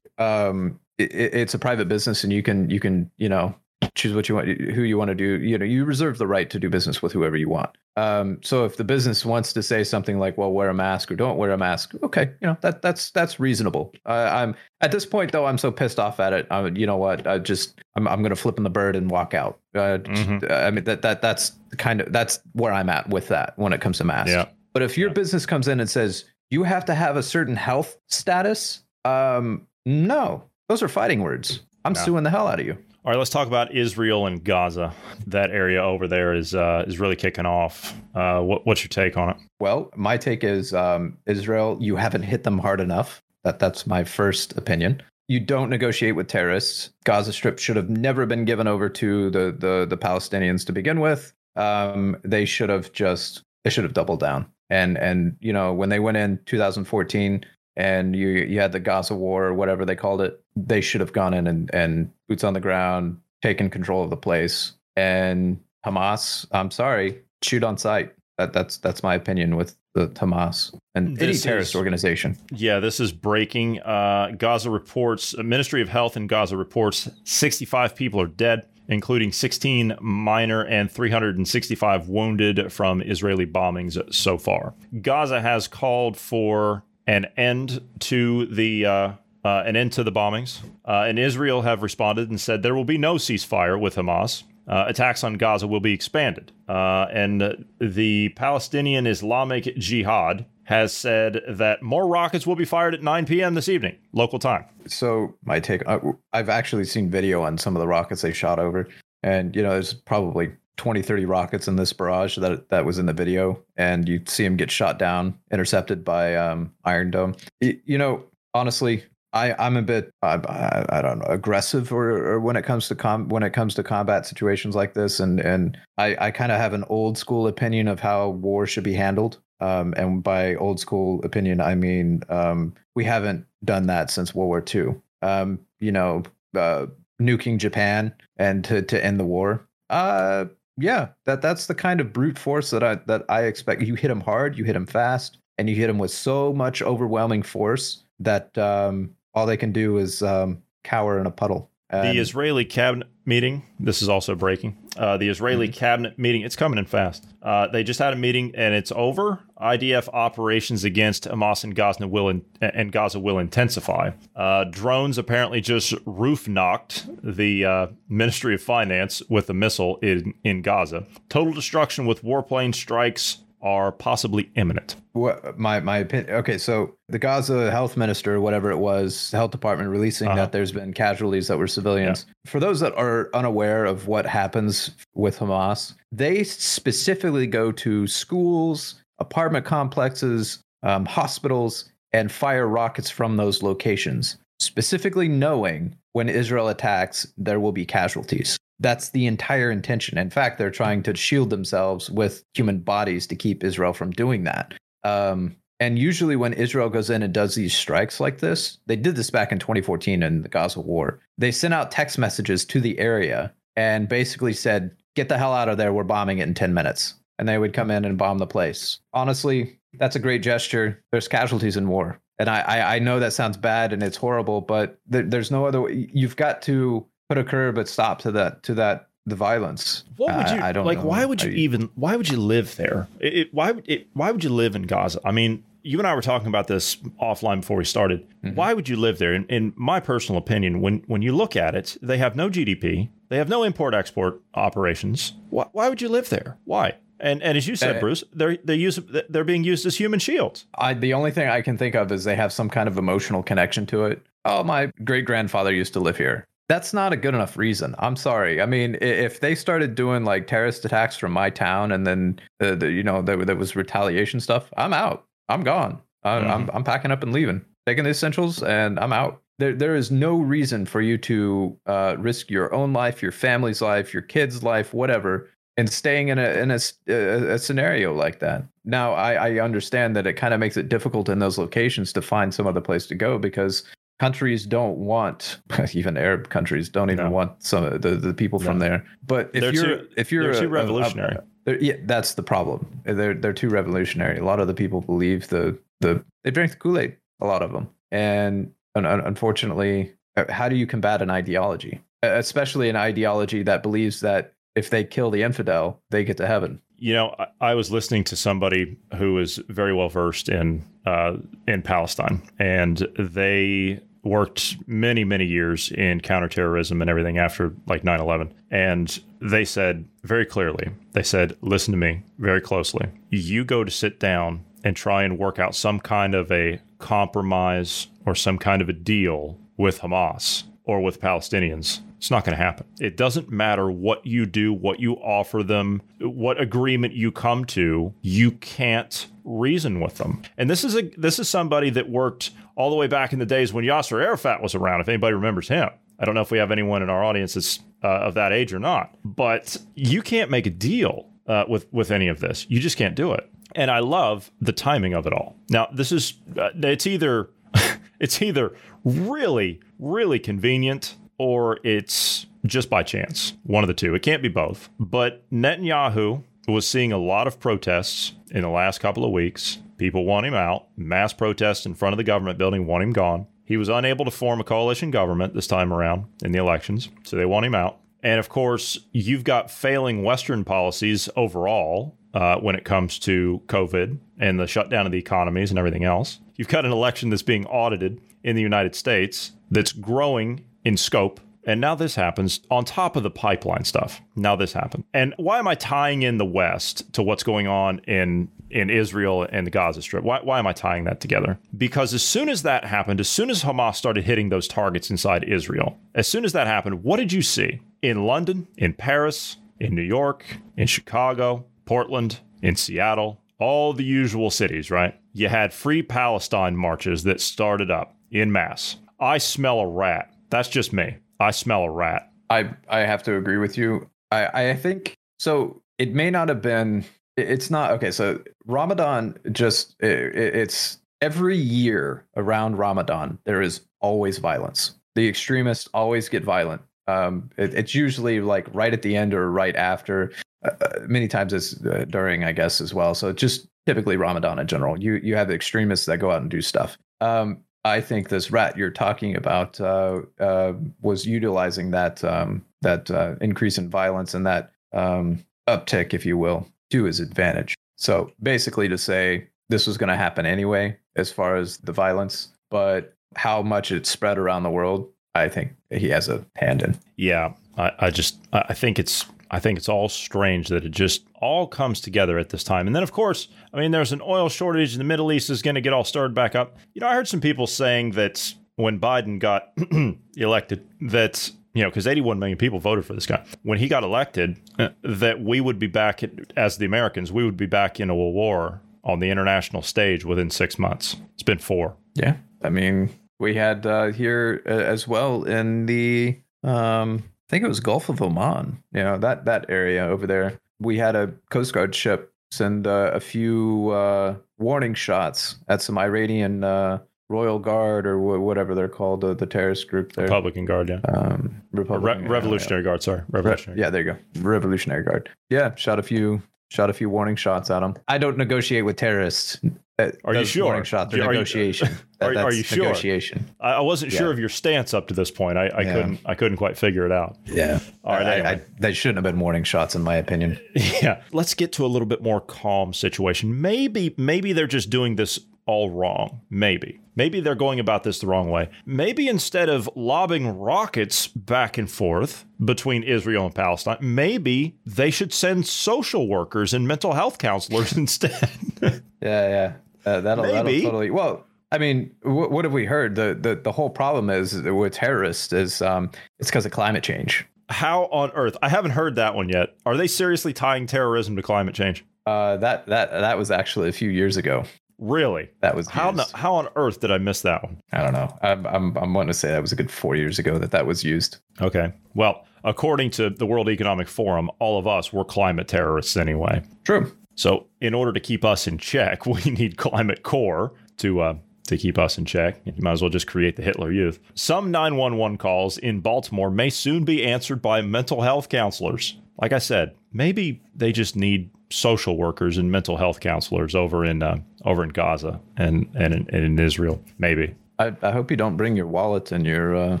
um, it, it's a private business, and you can you can you know choose what you want, who you want to do. You know, you reserve the right to do business with whoever you want. Um, so if the business wants to say something like, "Well, wear a mask" or "Don't wear a mask," okay, you know that that's that's reasonable. Uh, I'm at this point though, I'm so pissed off at it. I, you know what? I just I'm I'm gonna flip in the bird and walk out. Uh, mm-hmm. I mean that that that's kind of that's where I'm at with that when it comes to masks. Yeah. But if your yeah. business comes in and says you have to have a certain health status, um, no, those are fighting words. I'm no. suing the hell out of you. All right, let's talk about Israel and Gaza. That area over there is uh, is really kicking off. Uh, what, what's your take on it? Well, my take is um, Israel. You haven't hit them hard enough. That that's my first opinion. You don't negotiate with terrorists. Gaza Strip should have never been given over to the the, the Palestinians to begin with. Um, they should have just they should have doubled down. And and you know when they went in 2014, and you you had the Gaza war or whatever they called it, they should have gone in and, and boots on the ground, taken control of the place. And Hamas, I'm sorry, shoot on sight. That that's that's my opinion with the Hamas and this any terrorist is, organization. Yeah, this is breaking. Uh, Gaza reports, Ministry of Health in Gaza reports 65 people are dead, including 16 minor and 365 wounded from Israeli bombings so far. Gaza has called for an end to the uh, uh, an end to the bombings. Uh, and Israel have responded and said there will be no ceasefire with Hamas. Uh, attacks on Gaza will be expanded. Uh, and the Palestinian Islamic Jihad has said that more rockets will be fired at 9 p.m. this evening, local time. So, my take uh, I've actually seen video on some of the rockets they shot over. And, you know, there's probably 20, 30 rockets in this barrage that that was in the video, and you see them get shot down, intercepted by um, Iron Dome. You know, honestly, I I'm a bit I, I, I don't know aggressive or, or, when it comes to com when it comes to combat situations like this, and and I I kind of have an old school opinion of how war should be handled. Um, and by old school opinion, I mean um, we haven't done that since World War II. Um, you know, uh, nuking Japan and to to end the war. Uh, yeah, that that's the kind of brute force that I that I expect. You hit him hard, you hit him fast, and you hit him with so much overwhelming force that um, all they can do is um, cower in a puddle. And the Israeli cabinet meeting. This is also breaking. Uh, the Israeli mm-hmm. cabinet meeting. It's coming in fast. Uh, they just had a meeting and it's over. IDF operations against Hamas and Gaza will in, and Gaza will intensify. Uh, drones apparently just roof knocked the uh, Ministry of Finance with a missile in in Gaza. Total destruction with warplane strikes are possibly imminent. What my my opinion? Okay, so the Gaza health minister, whatever it was, health department releasing uh-huh. that there's been casualties that were civilians. Yeah. For those that are unaware of what happens with Hamas, they specifically go to schools, apartment complexes, um, hospitals, and fire rockets from those locations, specifically knowing when Israel attacks, there will be casualties. That's the entire intention. In fact, they're trying to shield themselves with human bodies to keep Israel from doing that. Um, and usually, when Israel goes in and does these strikes like this, they did this back in 2014 in the Gaza war. They sent out text messages to the area and basically said, Get the hell out of there. We're bombing it in 10 minutes. And they would come in and bomb the place. Honestly, that's a great gesture. There's casualties in war. And I, I, I know that sounds bad and it's horrible, but there, there's no other way. You've got to put a curb but stop to that to that the violence. What would you I, I don't like? Know. Why would you, even? Why would you live there? It, it, why would it, Why would you live in Gaza? I mean, you and I were talking about this offline before we started. Mm-hmm. Why would you live there? In, in, my personal opinion, when when you look at it, they have no GDP, they have no import export operations. Why, why would you live there? Why? And and as you said, uh, Bruce, they're they use they're being used as human shields. I, the only thing I can think of is they have some kind of emotional connection to it. Oh, my great grandfather used to live here that's not a good enough reason. I'm sorry. I mean, if they started doing like terrorist attacks from my town and then uh, the, you know there, there was retaliation stuff, I'm out. I'm gone. I, mm-hmm. I'm I'm packing up and leaving, taking the essentials, and I'm out. There there is no reason for you to uh, risk your own life, your family's life, your kid's life, whatever, and staying in a in a, a, a scenario like that. Now, I, I understand that it kind of makes it difficult in those locations to find some other place to go because countries don't want even Arab countries don't even no. want some of the, the people no. from there. But if they're you're too, if you're too a, revolutionary, a, yeah, that's the problem. They're they're too revolutionary. A lot of the people believe the the they drink the Kool Aid. A lot of them, and unfortunately, uh, how do you combat an ideology, especially an ideology that believes that if they kill the infidel, they get to heaven? You know, I, I was listening to somebody who is very well versed in uh, in Palestine, and they worked many, many years in counterterrorism and everything after like 9 11. And they said very clearly, they said, listen to me very closely. You go to sit down and try and work out some kind of a compromise or some kind of a deal with Hamas or with Palestinians. It's not going to happen. It doesn't matter what you do, what you offer them, what agreement you come to, you can't reason with them. And this is a this is somebody that worked all the way back in the days when Yasser Arafat was around, if anybody remembers him. I don't know if we have anyone in our audience that's uh, of that age or not, but you can't make a deal uh, with with any of this. You just can't do it. And I love the timing of it all. Now, this is uh, it's either it's either really really convenient or it's just by chance. One of the two. It can't be both. But Netanyahu was seeing a lot of protests in the last couple of weeks People want him out. Mass protests in front of the government building want him gone. He was unable to form a coalition government this time around in the elections, so they want him out. And of course, you've got failing Western policies overall uh, when it comes to COVID and the shutdown of the economies and everything else. You've got an election that's being audited in the United States that's growing in scope and now this happens on top of the pipeline stuff. Now this happened. And why am I tying in the West to what's going on in in Israel and the Gaza Strip? Why, why am I tying that together? Because as soon as that happened, as soon as Hamas started hitting those targets inside Israel, as soon as that happened, what did you see? In London, in Paris, in New York, in Chicago, Portland, in Seattle, all the usual cities, right? You had free Palestine marches that started up in mass. I smell a rat. That's just me. I smell a rat. I I have to agree with you. I I think so. It may not have been. It's not okay. So Ramadan just it, it's every year around Ramadan there is always violence. The extremists always get violent. Um, it, it's usually like right at the end or right after. Uh, uh many times it's uh, during, I guess, as well. So just typically Ramadan in general. You you have extremists that go out and do stuff. Um, I think this rat you're talking about uh, uh, was utilizing that um, that uh, increase in violence and that um, uptick, if you will, to his advantage. So basically, to say this was going to happen anyway, as far as the violence, but how much it spread around the world, I think he has a hand in. Yeah, I, I just I think it's I think it's all strange that it just all comes together at this time. And then, of course, I mean, there's an oil shortage. And the Middle East is going to get all stirred back up. You know, I heard some people saying that when Biden got elected, that you know, because 81 million people voted for this guy. When he got elected, uh, that we would be back, as the Americans, we would be back in a war on the international stage within six months. It's been four. Yeah. I mean, we had uh, here uh, as well in the um, think it was Gulf of Oman. You know that that area over there. We had a Coast Guard ship send uh, a few uh, warning shots at some Iranian uh, Royal Guard or wh- whatever they're called, uh, the terrorist group there. Republican Guard, yeah. Um, Republican, Re- Revolutionary yeah. Guard, sorry, Revolutionary. Re- yeah, there you go. Revolutionary Guard. Yeah, shot a few shot a few warning shots at them. I don't negotiate with terrorists. Uh, are you sure? Warning shots are negotiation. You, are, are, you sure? Negotiation. I, I wasn't yeah. sure of your stance up to this point. I, I yeah. couldn't. I couldn't quite figure it out. Yeah. All right. Anyway. I, I, they shouldn't have been warning shots, in my opinion. Yeah. Let's get to a little bit more calm situation. Maybe, maybe they're just doing this all wrong. Maybe. Maybe they're going about this the wrong way. Maybe instead of lobbing rockets back and forth between Israel and Palestine, maybe they should send social workers and mental health counselors instead. yeah, yeah. Uh, that'll, that'll totally. Well, I mean, what, what have we heard? The, the the whole problem is with terrorists is um, it's because of climate change. How on earth? I haven't heard that one yet. Are they seriously tying terrorism to climate change? Uh, that that that was actually a few years ago. Really? That was how no, how on earth did I miss that one? I don't know. I'm I'm I'm wanting to say that was a good four years ago that that was used. Okay. Well, according to the World Economic Forum, all of us were climate terrorists anyway. True. So, in order to keep us in check, we need Climate Corps to uh, to keep us in check. You might as well just create the Hitler Youth. Some 911 calls in Baltimore may soon be answered by mental health counselors. Like I said, maybe they just need social workers and mental health counselors over in uh, over in Gaza and and in, and in Israel. Maybe. I, I hope you don't bring your wallet and your uh,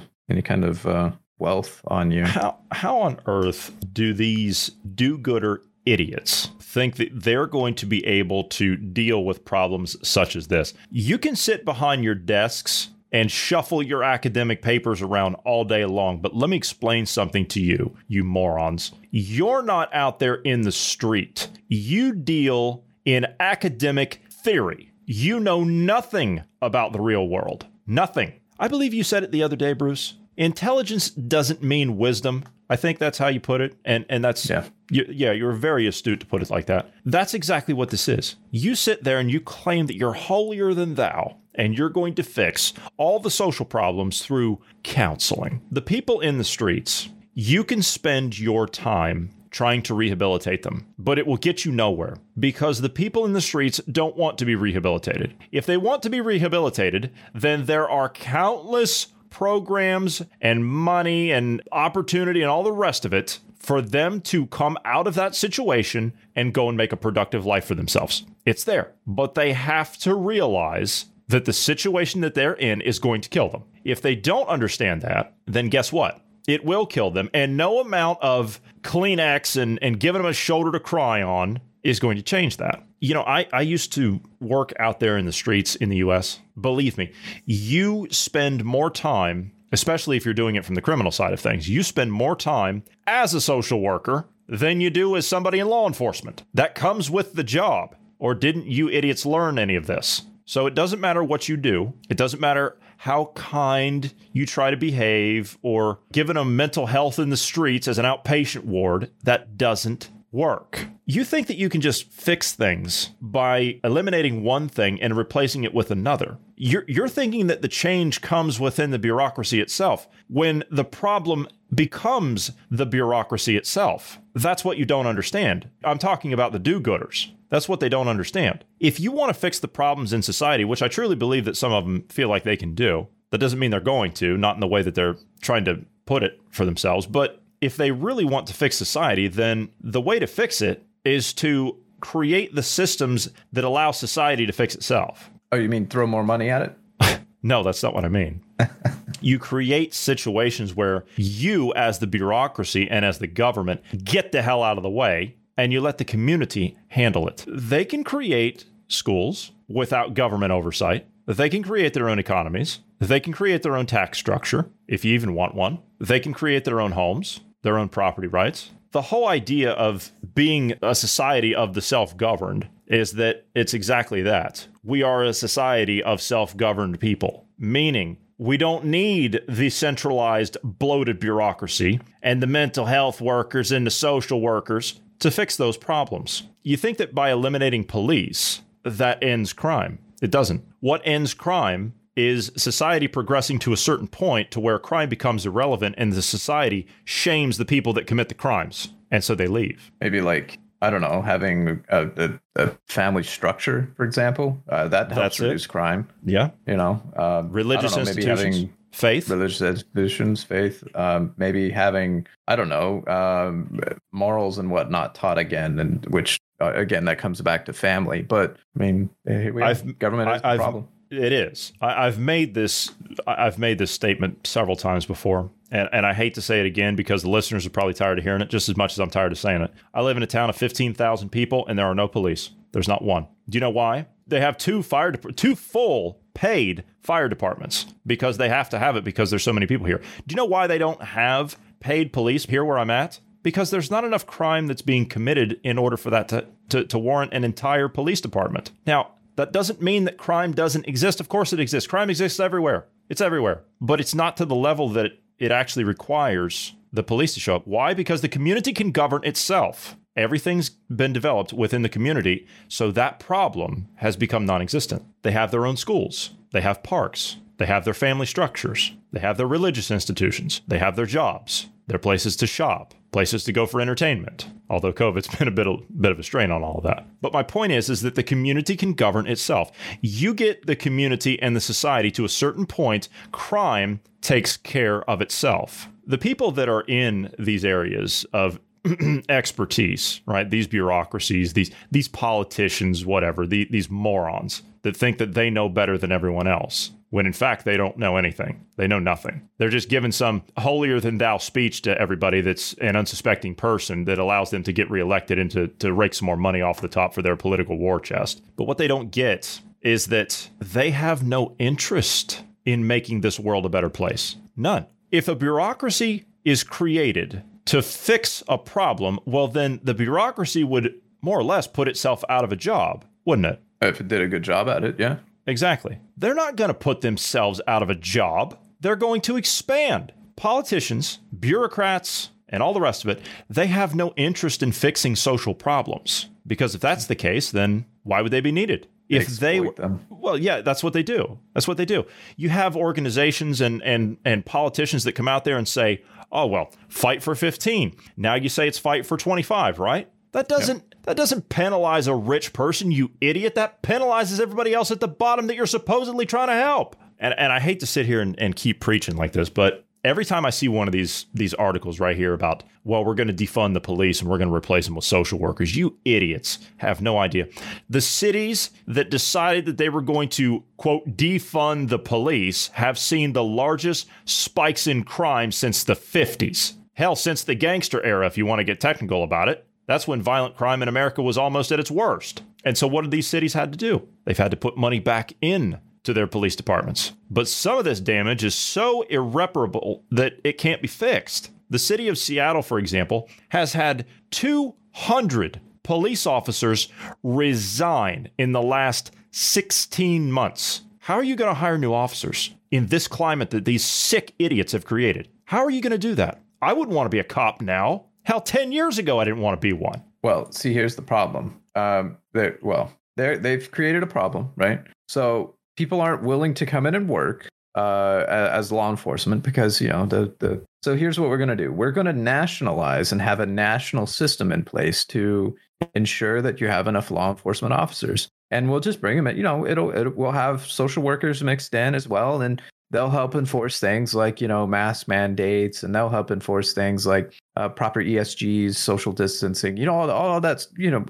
any kind of uh, wealth on you. How how on earth do these do-gooder idiots think that they're going to be able to deal with problems such as this? You can sit behind your desks and shuffle your academic papers around all day long. But let me explain something to you, you morons. You're not out there in the street. You deal in academic theory. You know nothing about the real world. Nothing. I believe you said it the other day, Bruce. Intelligence doesn't mean wisdom. I think that's how you put it, and and that's yeah, you, yeah. You're very astute to put it like that. That's exactly what this is. You sit there and you claim that you're holier than thou, and you're going to fix all the social problems through counseling. The people in the streets, you can spend your time trying to rehabilitate them, but it will get you nowhere because the people in the streets don't want to be rehabilitated. If they want to be rehabilitated, then there are countless programs and money and opportunity and all the rest of it for them to come out of that situation and go and make a productive life for themselves. It's there, but they have to realize that the situation that they're in is going to kill them. If they don't understand that, then guess what? It will kill them. And no amount of Kleenex and, and giving them a shoulder to cry on is going to change that. You know, I, I used to work out there in the streets in the US. Believe me, you spend more time, especially if you're doing it from the criminal side of things, you spend more time as a social worker than you do as somebody in law enforcement. That comes with the job. Or didn't you idiots learn any of this? So it doesn't matter what you do, it doesn't matter how kind you try to behave or giving them mental health in the streets as an outpatient ward, that doesn't work. You think that you can just fix things by eliminating one thing and replacing it with another. You're, you're thinking that the change comes within the bureaucracy itself when the problem becomes the bureaucracy itself. That's what you don't understand. I'm talking about the do gooders. That's what they don't understand. If you want to fix the problems in society, which I truly believe that some of them feel like they can do, that doesn't mean they're going to, not in the way that they're trying to put it for themselves. But if they really want to fix society, then the way to fix it is to create the systems that allow society to fix itself. Oh, you mean throw more money at it? No, that's not what I mean. you create situations where you, as the bureaucracy and as the government, get the hell out of the way and you let the community handle it. They can create schools without government oversight. They can create their own economies. They can create their own tax structure, if you even want one. They can create their own homes, their own property rights. The whole idea of being a society of the self governed is that it's exactly that. We are a society of self governed people, meaning we don't need the centralized, bloated bureaucracy and the mental health workers and the social workers to fix those problems. You think that by eliminating police, that ends crime. It doesn't. What ends crime is society progressing to a certain point to where crime becomes irrelevant and the society shames the people that commit the crimes. And so they leave. Maybe like I don't know, having a, a, a family structure, for example, uh, that helps That's it. reduce crime. Yeah. You know, um, Religious know, institutions, having faith. religious institutions, faith, um, maybe having I don't know um, morals and whatnot taught again, and which uh, again that comes back to family. But I mean, have, I've- government is I- problem. It is. I, I've made this. I've made this statement several times before, and, and I hate to say it again because the listeners are probably tired of hearing it just as much as I'm tired of saying it. I live in a town of 15,000 people, and there are no police. There's not one. Do you know why? They have two fire, two full paid fire departments because they have to have it because there's so many people here. Do you know why they don't have paid police here where I'm at? Because there's not enough crime that's being committed in order for that to, to, to warrant an entire police department. Now, that doesn't mean that crime doesn't exist. Of course, it exists. Crime exists everywhere. It's everywhere. But it's not to the level that it, it actually requires the police to show up. Why? Because the community can govern itself. Everything's been developed within the community, so that problem has become non existent. They have their own schools, they have parks, they have their family structures, they have their religious institutions, they have their jobs, their places to shop, places to go for entertainment. Although COVID's been a bit of, bit of a strain on all of that. But my point is, is that the community can govern itself. You get the community and the society to a certain point, crime takes care of itself. The people that are in these areas of expertise, right? These bureaucracies, these these politicians, whatever, the, these morons that think that they know better than everyone else, when in fact they don't know anything. They know nothing. They're just giving some holier than thou speech to everybody that's an unsuspecting person that allows them to get reelected and to, to rake some more money off the top for their political war chest. But what they don't get is that they have no interest in making this world a better place. None. If a bureaucracy is created to fix a problem, well, then the bureaucracy would more or less put itself out of a job, wouldn't it? If it did a good job at it, yeah. Exactly. They're not going to put themselves out of a job. They're going to expand. Politicians, bureaucrats, and all the rest of it, they have no interest in fixing social problems. Because if that's the case, then why would they be needed? If they well, yeah, that's what they do. That's what they do. You have organizations and and and politicians that come out there and say, "Oh, well, fight for 15." Now you say it's fight for 25, right? That doesn't that doesn't penalize a rich person, you idiot. That penalizes everybody else at the bottom that you're supposedly trying to help. And and I hate to sit here and, and keep preaching like this, but every time I see one of these these articles right here about, well, we're going to defund the police and we're going to replace them with social workers, you idiots have no idea. The cities that decided that they were going to quote defund the police have seen the largest spikes in crime since the 50s. Hell, since the gangster era, if you want to get technical about it. That's when violent crime in America was almost at its worst. And so, what have these cities had to do? They've had to put money back in to their police departments. But some of this damage is so irreparable that it can't be fixed. The city of Seattle, for example, has had 200 police officers resign in the last 16 months. How are you going to hire new officers in this climate that these sick idiots have created? How are you going to do that? I wouldn't want to be a cop now. Hell, 10 years ago, I didn't want to be one. Well, see, here's the problem. Um, well, they they've created a problem, right? So people aren't willing to come in and work uh, as law enforcement because you know the the. So here's what we're going to do: we're going to nationalize and have a national system in place to ensure that you have enough law enforcement officers, and we'll just bring them in. You know, it'll it we'll have social workers mixed in as well, and they'll help enforce things like you know mask mandates, and they'll help enforce things like uh, proper ESGs, social distancing. You know, all, all that's you know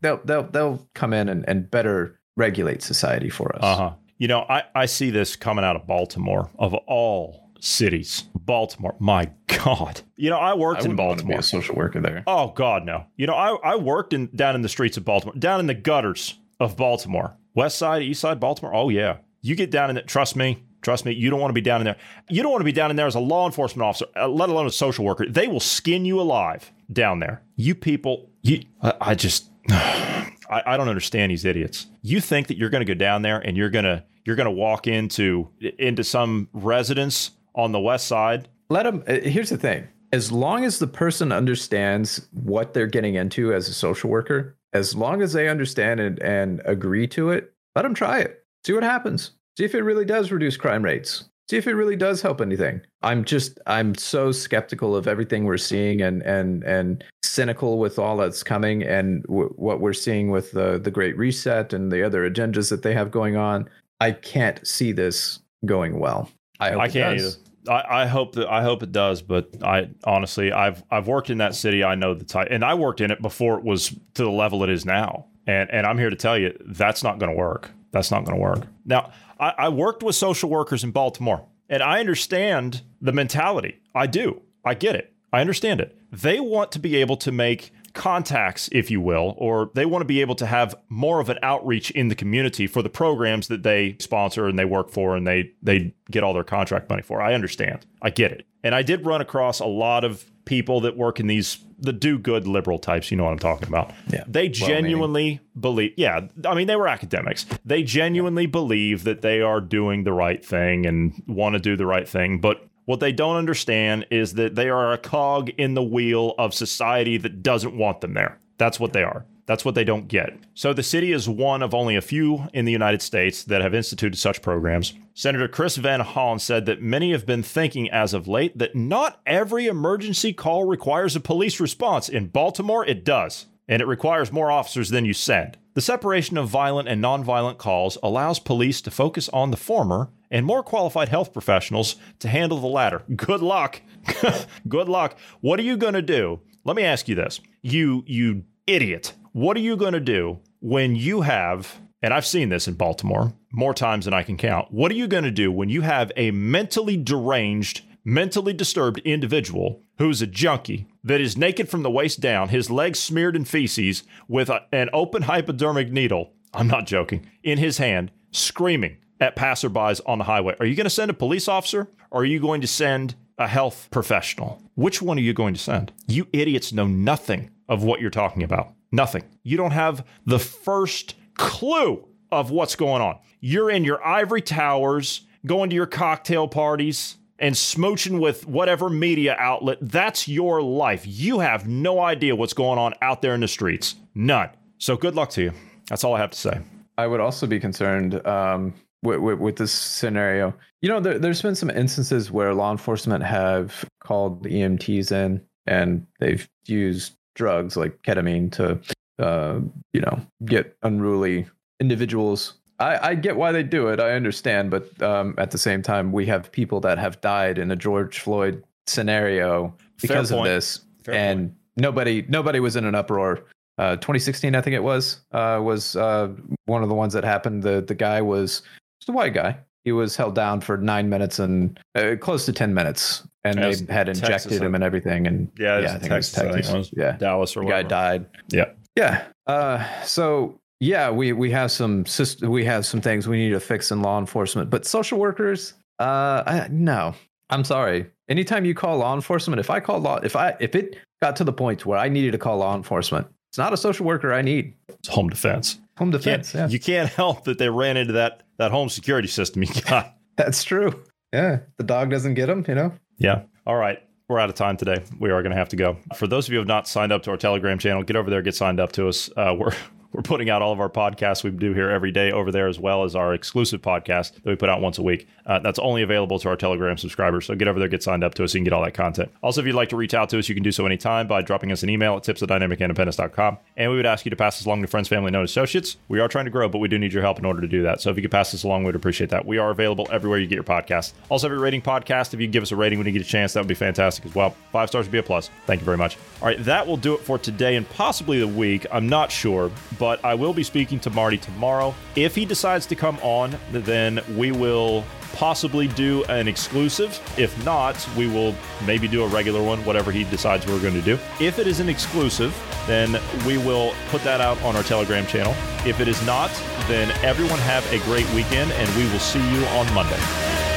they'll they'll they'll come in and, and better regulate society for us. Uh huh. You know, I I see this coming out of Baltimore of all cities. Baltimore, my God. You know, I worked I in Baltimore. a social worker there. Oh God, no. You know, I, I worked in down in the streets of Baltimore, down in the gutters of Baltimore, West Side, East Side, Baltimore. Oh yeah, you get down in it. Trust me, trust me. You don't want to be down in there. You don't want to be down in there as a law enforcement officer, uh, let alone a social worker. They will skin you alive down there. You people, you. I, I just, I, I don't understand these idiots. You think that you're going to go down there and you're gonna you're gonna walk into into some residence on the west side. Let them. Uh, here's the thing: as long as the person understands what they're getting into as a social worker, as long as they understand it and agree to it, let them try it. See what happens. See if it really does reduce crime rates. See if it really does help anything. I'm just I'm so skeptical of everything we're seeing and and and cynical with all that's coming and w- what we're seeing with the the Great Reset and the other agendas that they have going on. I can't see this going well. I hope I can't either. I, I, hope that I hope it does, but I honestly I've I've worked in that city. I know the type, and I worked in it before it was to the level it is now. And and I'm here to tell you that's not going to work. That's not going to work. Now I, I worked with social workers in Baltimore, and I understand the mentality. I do. I get it. I understand it. They want to be able to make contacts, if you will, or they want to be able to have more of an outreach in the community for the programs that they sponsor and they work for and they they get all their contract money for. I understand. I get it. And I did run across a lot of people that work in these the do good liberal types, you know what I'm talking about. Yeah. They genuinely believe yeah, I mean they were academics. They genuinely yeah. believe that they are doing the right thing and want to do the right thing, but what they don't understand is that they are a cog in the wheel of society that doesn't want them there. That's what they are. That's what they don't get. So the city is one of only a few in the United States that have instituted such programs. Senator Chris Van Hollen said that many have been thinking as of late that not every emergency call requires a police response. In Baltimore, it does, and it requires more officers than you send. The separation of violent and nonviolent calls allows police to focus on the former and more qualified health professionals to handle the latter. Good luck. Good luck. What are you going to do? Let me ask you this. You you idiot. What are you going to do when you have and I've seen this in Baltimore more times than I can count. What are you going to do when you have a mentally deranged, mentally disturbed individual who's a junkie that is naked from the waist down, his legs smeared in feces with a, an open hypodermic needle? I'm not joking. In his hand, screaming, at passerbys on the highway. Are you going to send a police officer or are you going to send a health professional? Which one are you going to send? You idiots know nothing of what you're talking about. Nothing. You don't have the first clue of what's going on. You're in your ivory towers, going to your cocktail parties, and smooching with whatever media outlet. That's your life. You have no idea what's going on out there in the streets. None. So good luck to you. That's all I have to say. I would also be concerned um, with, with, with, this scenario. You know, there, has been some instances where law enforcement have called EMTs in and they've used drugs like ketamine to, uh, you know, get unruly individuals. I, I get why they do it. I understand, but um, at the same time, we have people that have died in a George Floyd scenario because of this, Fair and point. nobody nobody was in an uproar. Uh, 2016, I think it was, uh, was uh, one of the ones that happened. The the guy was just a white guy. He was held down for nine minutes and uh, close to ten minutes, and they had injected Texas, him and everything. And yeah, yeah I think Texas, it was Texas. It was yeah, Dallas or the guy died. Yeah, yeah. Uh, so yeah, we we have some we have some things we need to fix in law enforcement, but social workers, uh, I, no, I'm sorry. Anytime you call law enforcement, if I call law, if I if it got to the point where I needed to call law enforcement, it's not a social worker I need. It's home defense. Home defense. You can't, yeah. you can't help that they ran into that that home security system you got. That's true. Yeah, the dog doesn't get them. You know. Yeah. All right. We're out of time today. We are going to have to go. For those of you who have not signed up to our Telegram channel, get over there, get signed up to us. Uh, we're we're putting out all of our podcasts we do here every day over there, as well as our exclusive podcast that we put out once a week. Uh, that's only available to our Telegram subscribers. So get over there, get signed up to us, so you can get all that content. Also, if you'd like to reach out to us, you can do so anytime by dropping us an email at tips at dynamicindependence.com. And we would ask you to pass this along to friends, family, and associates. We are trying to grow, but we do need your help in order to do that. So if you could pass this along, we'd appreciate that. We are available everywhere you get your podcast. Also, every rating podcast, if you give us a rating when you get a chance, that would be fantastic as well. Five stars would be a plus. Thank you very much. All right, that will do it for today and possibly the week. I'm not sure, but I will be speaking to Marty tomorrow. If he decides to come on, then we will possibly do an exclusive. If not, we will maybe do a regular one, whatever he decides we're going to do. If it is an exclusive, then we will put that out on our Telegram channel. If it is not, then everyone have a great weekend and we will see you on Monday.